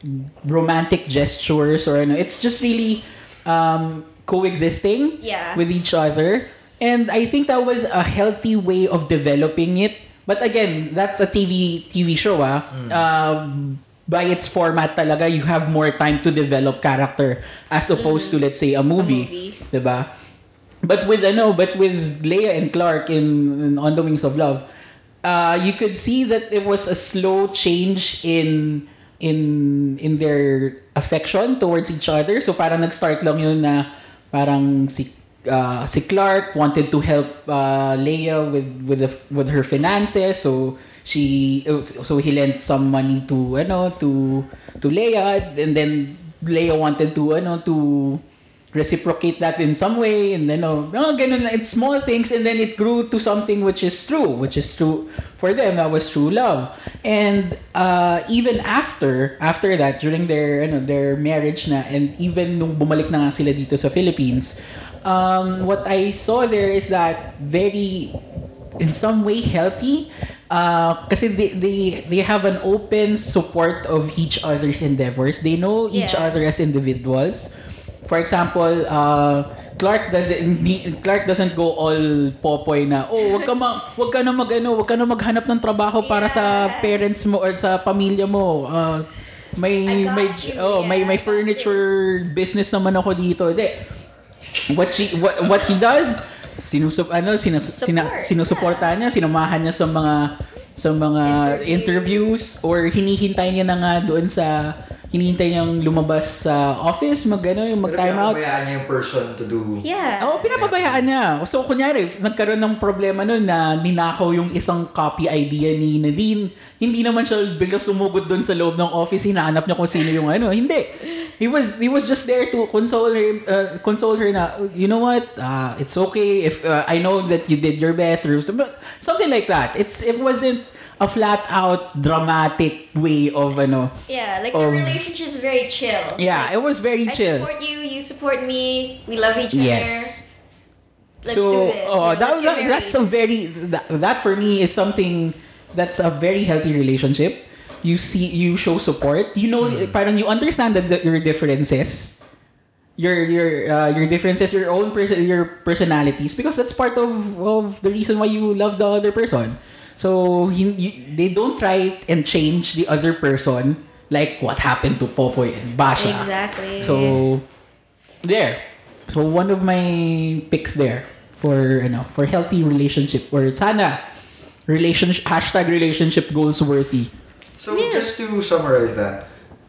romantic gestures or ano. It's just really um coexisting Yeah. with each other. And I think that was a healthy way of developing it. But again, that's a TV TV show ah. Um, by its format talaga, you have more time to develop character as opposed to let's say a movie, movie. 'di ba? But with ano, but with Leah and Clark in, in On the Wings of Love, uh, you could see that it was a slow change in in in their affection towards each other. So parang nag-start lang yun na parang si uh, si Clark wanted to help uh, Leah with with the, with her finances. So she so he lent some money to ano to to Leah and then Leah wanted to ano to reciprocate that in some way and then oh, oh ganun it's small things and then it grew to something which is true which is true for them. That was true love. And uh, even after after that during their ano their marriage na and even nung bumalik na nga sila dito sa Philippines um, what I saw there is that very in some way healthy uh, kasi they, they they have an open support of each other's endeavors they know each Yeah. other as individuals for example, uh, Clark doesn't Clark doesn't go all popoy na oh wag ka ma, wag ka na mag ano, wag ka na maghanap ng trabaho para sa Yeah. parents mo or sa pamilya mo. Uh, may may you, oh may yeah, may got furniture business naman ako dito. Hindi. What she what what he does sinusup ano sinas, sina, Support, sinusuportahan niya, sinamahan niya sa mga sa mga interviews, Interviews. or hinihintay niya na nga doon sa hinihintay niyang lumabas sa office, mag ano, yung mag time out. Pero niya yung person to do. Yeah. Oo, pinapabayaan niya. So, kunyari, nagkaroon ng problema nun na ninakaw yung isang copy idea ni Nadine. Hindi naman siya bigla sumugod doon sa loob ng office, hinahanap niya kung sino yung ano. Hindi. He was he was just there to console her uh, console her na you know what uh, it's okay if uh, I know that you did your best or something like that it's it wasn't a flat out dramatic way of ano Yeah, like of- the relationship's very chill. yeah Like, it was very I chill support you, you support me, we love each Yes. other. let's so, do this. oh, You know, that, that- that's a very that, that for me is something that's a very healthy relationship. You see, you show support. You know, Hmm. parang you understand that the, your differences, your your uh, your differences, your own person, your personalities, because that's part of of the reason why you love the other person. So you, you, they don't try and change the other person like what happened to Popoy and Basha. Exactly. So there. So one of my picks there for you know for healthy relationship or sana relationship hashtag relationship goals worthy. So Yeah. just to summarize that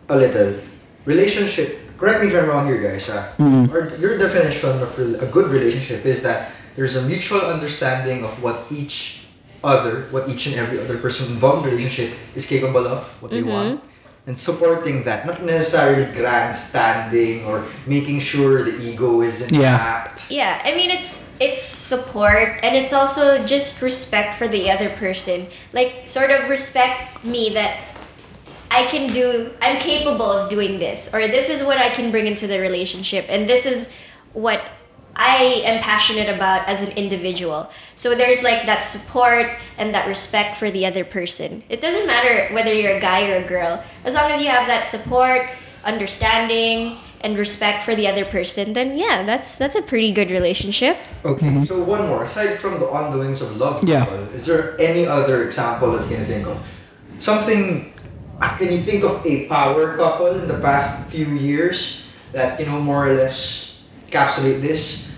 a little, relationship. Correct me if I'm wrong here, guys. ah. Or your definition of a good relationship is that there's a mutual understanding of what each other, what each and every other person involved in the relationship is capable of, what they want, and supporting that. Not necessarily grandstanding or making sure the ego is Yeah. intact. Yeah, I mean it's it's support and it's also just respect for the other person. Like sort of respect me that I can do I'm capable of doing this or this is what I can bring into the relationship and this is what I am passionate about as an individual. So there's like that support and that respect for the other person. It doesn't matter whether you're a guy or a girl. As long as you have that support, understanding, and respect for the other person, then yeah, that's that's a pretty good relationship. Okay, so one more. Aside from the on the wings of love Yeah. couple, is there any other example that you can think of? Something, uh, can you think of a power couple in the past few years that, you know, more or less encapsulate this?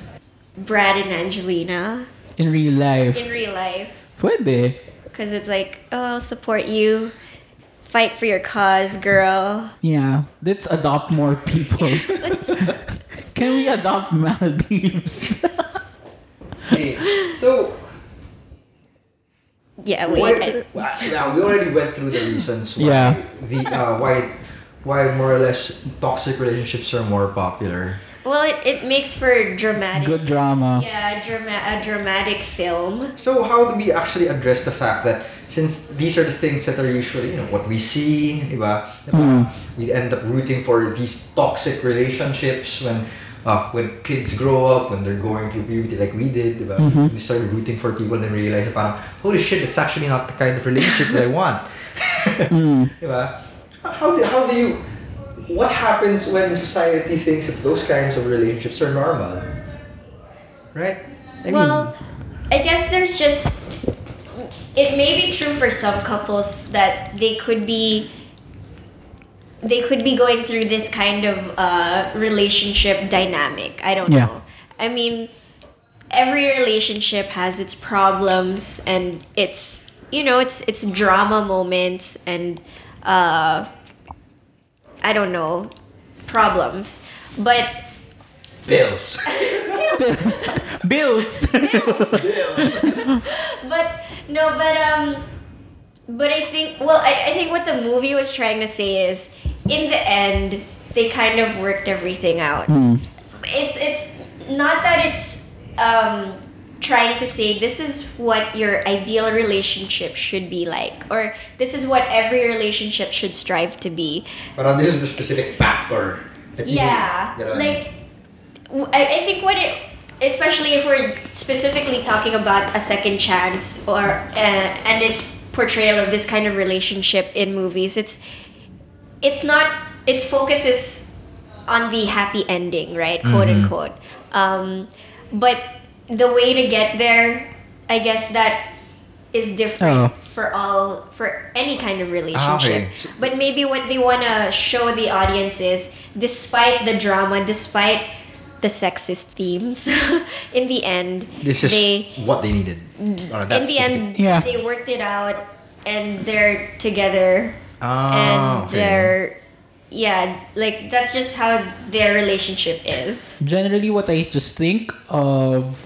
Brad and Angelina In real life. in real life, Pwede. because it's like, oh, I'll support you, fight for your cause, girl. Yeah. Let's adopt more people. Can we adopt Maldives? Okay, so Yeah, wait. why, I- uh, yeah, we already went through the reasons why Yeah. the uh, why why more or less toxic relationships are more popular. Well, it, it makes for dramatic. Good drama. Yeah, drama- a dramatic film. So how do we actually address the fact that since these are the things that are usually, you know, what we see, diba? Diba? Hmm. We end up rooting for these toxic relationships when uh, when kids grow up, when they're going through puberty like we did, diba? Mm-hmm. We started rooting for people and then realize that parang, holy shit, it's actually not the kind of relationship that I want. Hmm. diba? How do, how do you, what happens when society thinks that those kinds of relationships are normal? Right? I well, I guess there's just. It may be true for some couples that they could be. They could be going through this kind of uh, relationship dynamic. I don't Yeah. know. I mean, every relationship has its problems and its you know it's it's drama moments and uh, I don't know problems, but bills. Bills. Bills. but no, but um, but I think well, I, I think what the movie was trying to say is, in the end, they kind of worked everything out. It's it's not that it's um trying to say this is what your ideal relationship should be like or this is what every relationship should strive to be. But um, this is the specific factor that yeah you know? like I, I think what it especially if we're specifically talking about a second chance or uh, and its portrayal of this kind of relationship in movies it's it's not its focus is on the happy ending right? Quote unquote. Um, but the way to get there i guess that is different Oh. for all for any kind of relationship Ah, okay. But maybe what they want to show the audience is despite the drama despite the sexist themes in the end this is they what they needed. In the end Yeah. they worked it out and they're together Ah, and okay. they're yeah like that's just how their relationship is Generally, what I just think of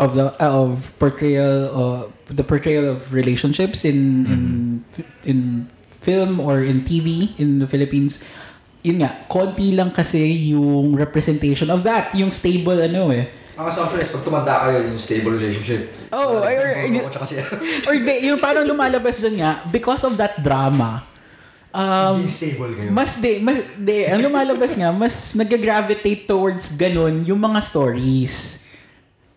of the of portrayal uh, the portrayal of relationships in in in film or in TV in the Philippines yun nga konti lang kasi yung representation of that yung stable ano eh Ang assumption is pag tumanda kayo yung stable relationship. Oh, or- tsaka siya. or di, yung parang lumalabas dyan nga because of that drama um, Hindi stable kayo. Mas di, mas di, ang lumalabas nga, mas nag-gravitate towards ganun yung mga stories.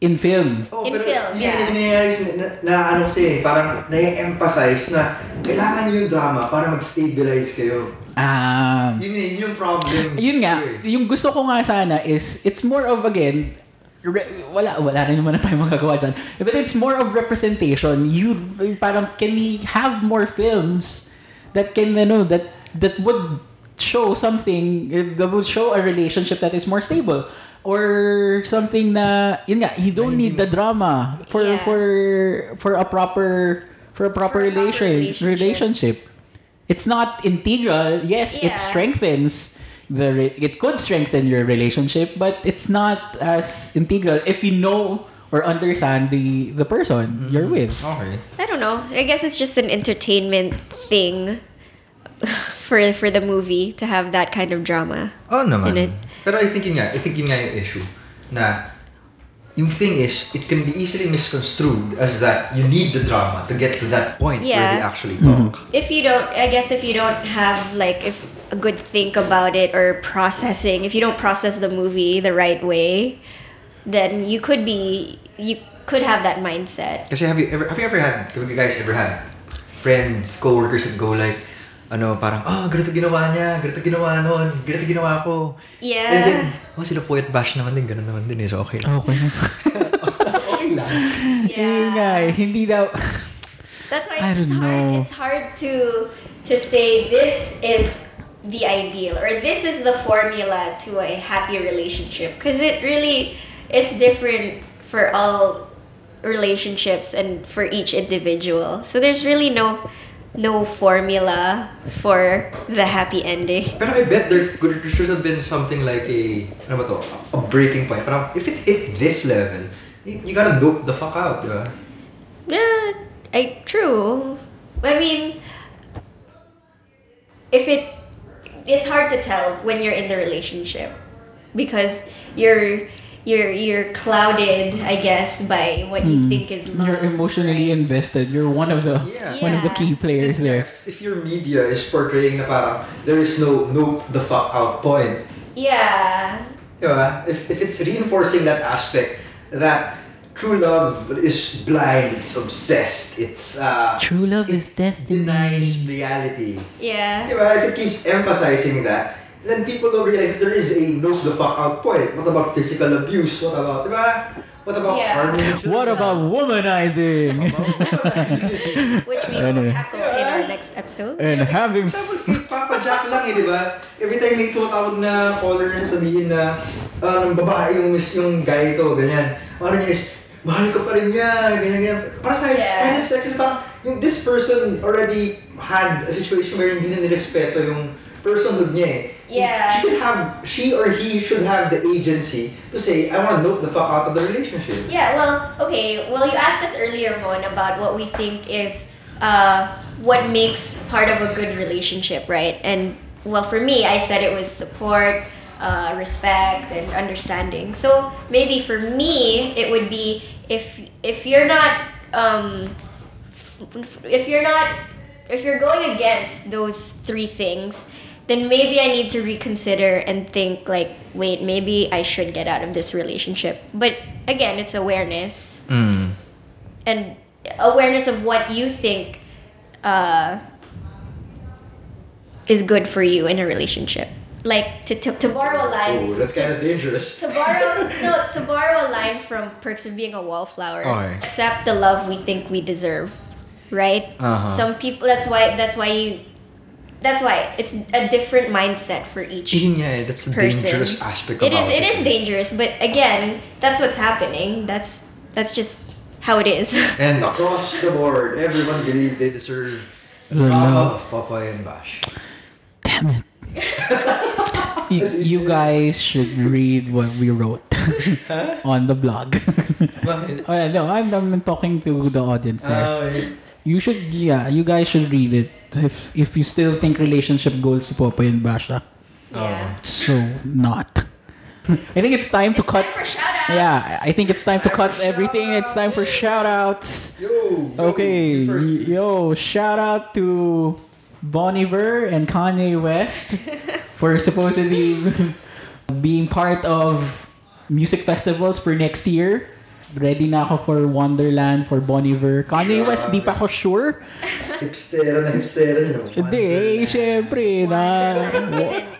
in film. Oh, In pero film, yeah. yung nangyayari na, na, ano kasi, parang na-emphasize na kailangan yung drama para mag-stabilize kayo. Um, Yun, yun yung problem. yun nga, here. yung gusto ko nga sana is, it's more of, again, re- wala, wala rin naman na tayo magagawa dyan. But it's more of representation. You, parang, can we have more films that can, ano, that, that would show something, that would show a relationship that is more stable. Or something na, yun nga, you don't need the drama for, Yeah. for, for a proper, for a proper For a proper relation, relationship. relationship. It's not integral. Yes, it strengthens the re- it could strengthen your relationship, but it's not as integral if you know or understand the the person you're mm-hmm. with. Okay. I don't know. I guess it's just an entertainment thing for for the movie to have that kind of drama. Oh naman. In it. Pero I think yun nga, I think yun nga yung issue. Na, yung thing is, it can be easily misconstrued as that you need the drama to get to that point where they actually mm-hmm. talk. If you don't, I guess if you don't have like if a good think about it or processing, if you don't process the movie the right way, then you could be you could have that mindset. Kasi have you ever, have you ever had, have you guys ever had friends, coworkers that go like, ano, parang, oh, ganito ginawa niya, ganito ginawa nun, ganito ginawa ko. Yeah. And then, oh, sila poet bash naman din, ganun naman din eh, so okay lang. Okay. Okay lang. Yun nga, eh, hindi daw That's why I it's, it's don't hard. know. It's hard to to say this is the ideal or this is the formula to a happy relationship because it really it's different for all relationships and for each individual. So there's really no no formula for the happy ending. But I bet there could there should have been something like a, ano ba to, a breaking point. Parang, if it hit this level, you, you gotta dope the fuck out, ba? Yeah, I true. I mean, if it, it's hard to tell when you're in the relationship because you're you're you're clouded, I guess, by what you think is love. Hmm. you're emotionally right? invested. You're one of the Yeah. one of the key players If- there. If, if your media is portraying na parang, there is no nope the fuck out point, Yeah. di ba? If, if it's reinforcing that aspect, that true love is blind, it's obsessed, it's, uh, True love it is destiny. denies reality. Yeah. Diba? If it keeps emphasizing that, then people don't realize that there is a nope the fuck out point. What about physical abuse? What about, diba? What about Yeah. harming children? What about womanizing Which we will tackle in our next episode. and having Example, kay Papa Jack lang eh, di ba? Every time may tumatawag na caller na sabihin na ah, ng babae yung miss yung guy ko, ganyan. Ano niya is, mahal ko pa rin niya, ganyan, ganyan. Para sa akin, it's Yeah. kind of sexist. Parang, yung this person already had a situation where hindi na nirespeto yung personhood niya eh. Yeah. She should have, she or he should have the agency to say, I want to note the fuck out of the relationship. Yeah, well, okay. Well, you asked us earlier, Mon, about what we think is uh, what makes part of a good relationship, right? And well, for me, I said it was support, uh, respect, and understanding. So maybe for me, it would be if if you're not um, if you're not if you're going against those three things then maybe i need to reconsider and think like wait maybe i should get out of this relationship but again it's awareness Mm. and awareness of what you think uh, is good for you in a relationship like to, to, to borrow a line Oh, that's kind of dangerous. to borrow no to borrow a line from perks of being a wallflower Okay. accept the love we think we deserve right Uh-huh. some people that's why that's why you that's why it's a different mindset for each Yun nga eh, that's the person dangerous aspect it about is it is dangerous but again that's what's happening that's that's just how it is And across the board, everyone believes they deserve No. drama of Papa and Bash. Damn it. you, you guys should read what we wrote on the blog. Oh, yeah, no, I'm, I'm talking to the audience there. Okay. You should, yeah, you guys should read it if if you still think relationship goals si Popoy and Basha. yeah oh. So not. I think it's time to it's cut. time for. Yeah, I think it's time to Time cut for everything. It's time for shout outs. Yo, Okay, you yo, shout out to Bon Iver and Kanye West for supposedly being part of music festivals for next year. Ready na ako for Wonderland, for Bon Iver. Kanye West, di pa ako sure. Hipstera na hipstera, you know. Hindi, eh, syempre, na...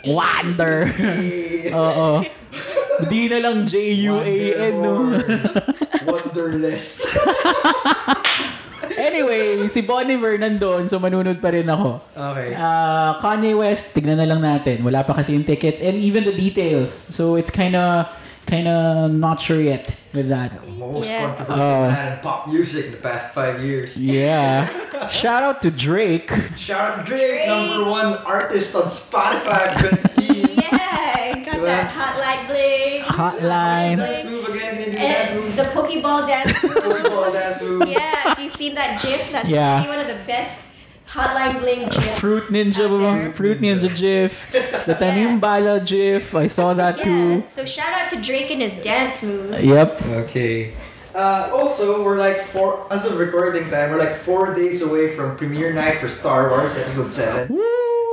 Wonder. Oo. Di na lang J-U-A-N, no? Wonderless. Anyway, si Bon Iver nandun, so manunod pa rin ako. Okay. Uh, Kanye West, tignan na lang natin. Wala pa kasi yung tickets and even the details. So it's kinda, kinda not sure yet with that. Most Yeah. controversial Oh. man in pop music in the past five years. Yeah. Shout out to Drake. Shout out to Drake, Drake. number one artist on Spotify. Yeah, got that hotline bling. Hotline. Dance move again. Can you do the dance move? the Pokeball dance move. Football dance move. yeah, if you've seen that GIF, that's Yeah. probably one of the best hotline bling GIFs. Fruit Ninja, out there. Fruit Ninja GIF. The Tanim Bala GIF. I saw that Yeah. too. So shout out to Drake and his dance move. Yep. Okay. Uh, also, we're like four, as of recording time, we're like four days away from premiere night for Star Wars Episode 7. Woo!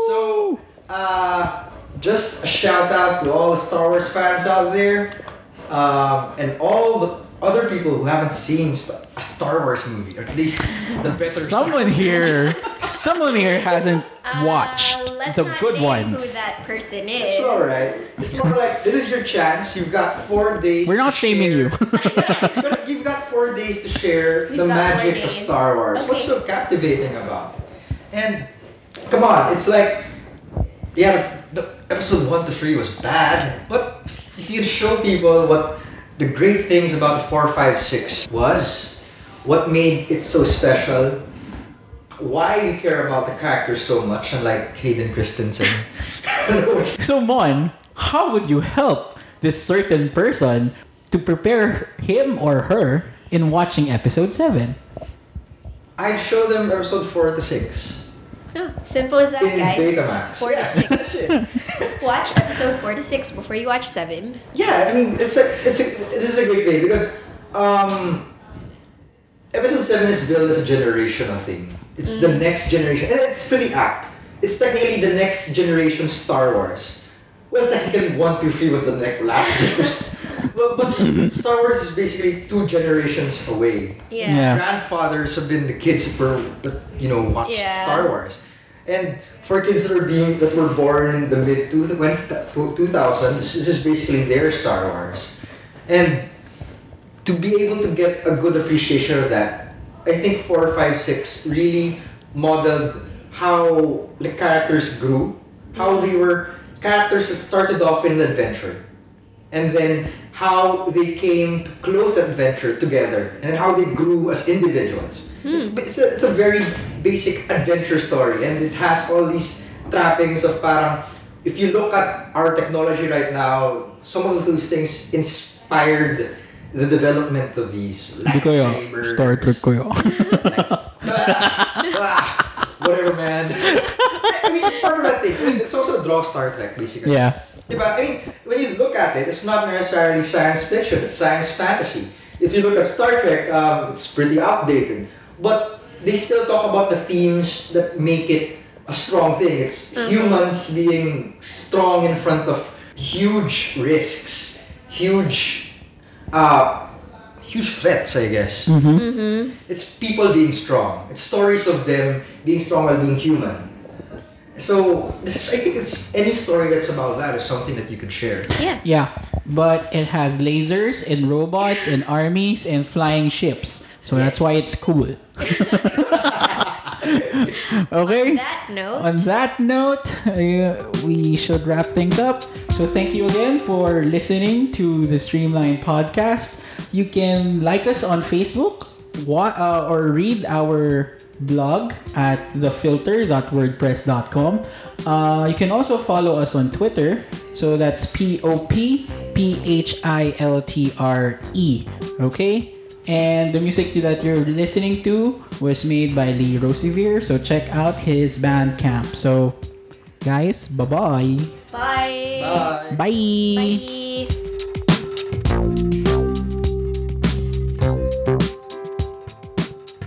So, uh, just a shout out to all the Star Wars fans out there, um, and all the other people who haven't seen st- a Star Wars movie, or at least the better. Someone Wars here, someone here hasn't Uh, watched let's the not good name ones. Who that person is? It's alright. It's more like this is your chance. You've got four days. We're not to shaming share- you. But You've got four days to share We've the magic of. Star Wars. What's so captivating about it? And come on, it's like yeah, the episode one to three was bad, but if you show people what the great things about four, five, six was, what made it so special, why we care about the characters so much, unlike Hayden Christensen. So, Mon, how would you help this certain person to prepare him or her in watching episode 7? I'd show them episode four to six. Oh, simple as that, In guys. Betamax. Four Yeah, to that's six. it. Watch episode four to six before you watch seven. Yeah, I mean it's a it's a this is a great way because um episode seven is billed as a generational thing. It's the mm. next generation and it's pretty apt. It's technically the next generation Star Wars. Well technically one, two, three was the next last generation. but, but Star Wars is basically two generations away. Yeah. Yeah. Grandfathers have been the kids that were that you know watched Yeah. Star Wars. And for kids that are being that were born in the mid two two thousands, this is basically their Star Wars, and to be able to get a good appreciation of that, I think four, five, six really modeled how the characters grew, how they were characters that started off in an adventure, and then how they came to close that adventure together, and how they grew as individuals. Hmm. It's, it's, a, it's a very basic adventure story, and it has all these trappings of parang, if you look at our technology right now, some of those things inspired the development of these Hindi ko yun. lightsabers. Star Trek ko yun. Ah, whatever, man. I mean, it's part of that thing. I mean, it's also a draw Star Trek, basically. yeah. Diba? I mean, when you look at it, it's not necessarily science fiction, it's science fantasy. If you look at Star Trek, um, it's pretty outdated. But they still talk about the themes that make it a strong thing. It's humans being strong in front of huge risks, huge, uh, huge threats, I guess. It's people being strong. It's stories of them being strong while being human. So this is, I think it's any story that's about that is something that you could share. Yeah. Yeah. But it has lasers and robots and armies and flying ships. So that's why it's cool. okay? On that note, On that note, uh, we should wrap things up. So thank you again for listening to the Streamline podcast. You can like us on Facebook wa- uh, or read our blog at thefilter.wordpress.com. Uh, you can also follow us on Twitter. So that's P O P P H I L T R E. Okay? And the music that you're listening to was made by Lee Rosevere. So check out his Bandcamp. So, guys, bye-bye. bye. Bye. Bye. Bye.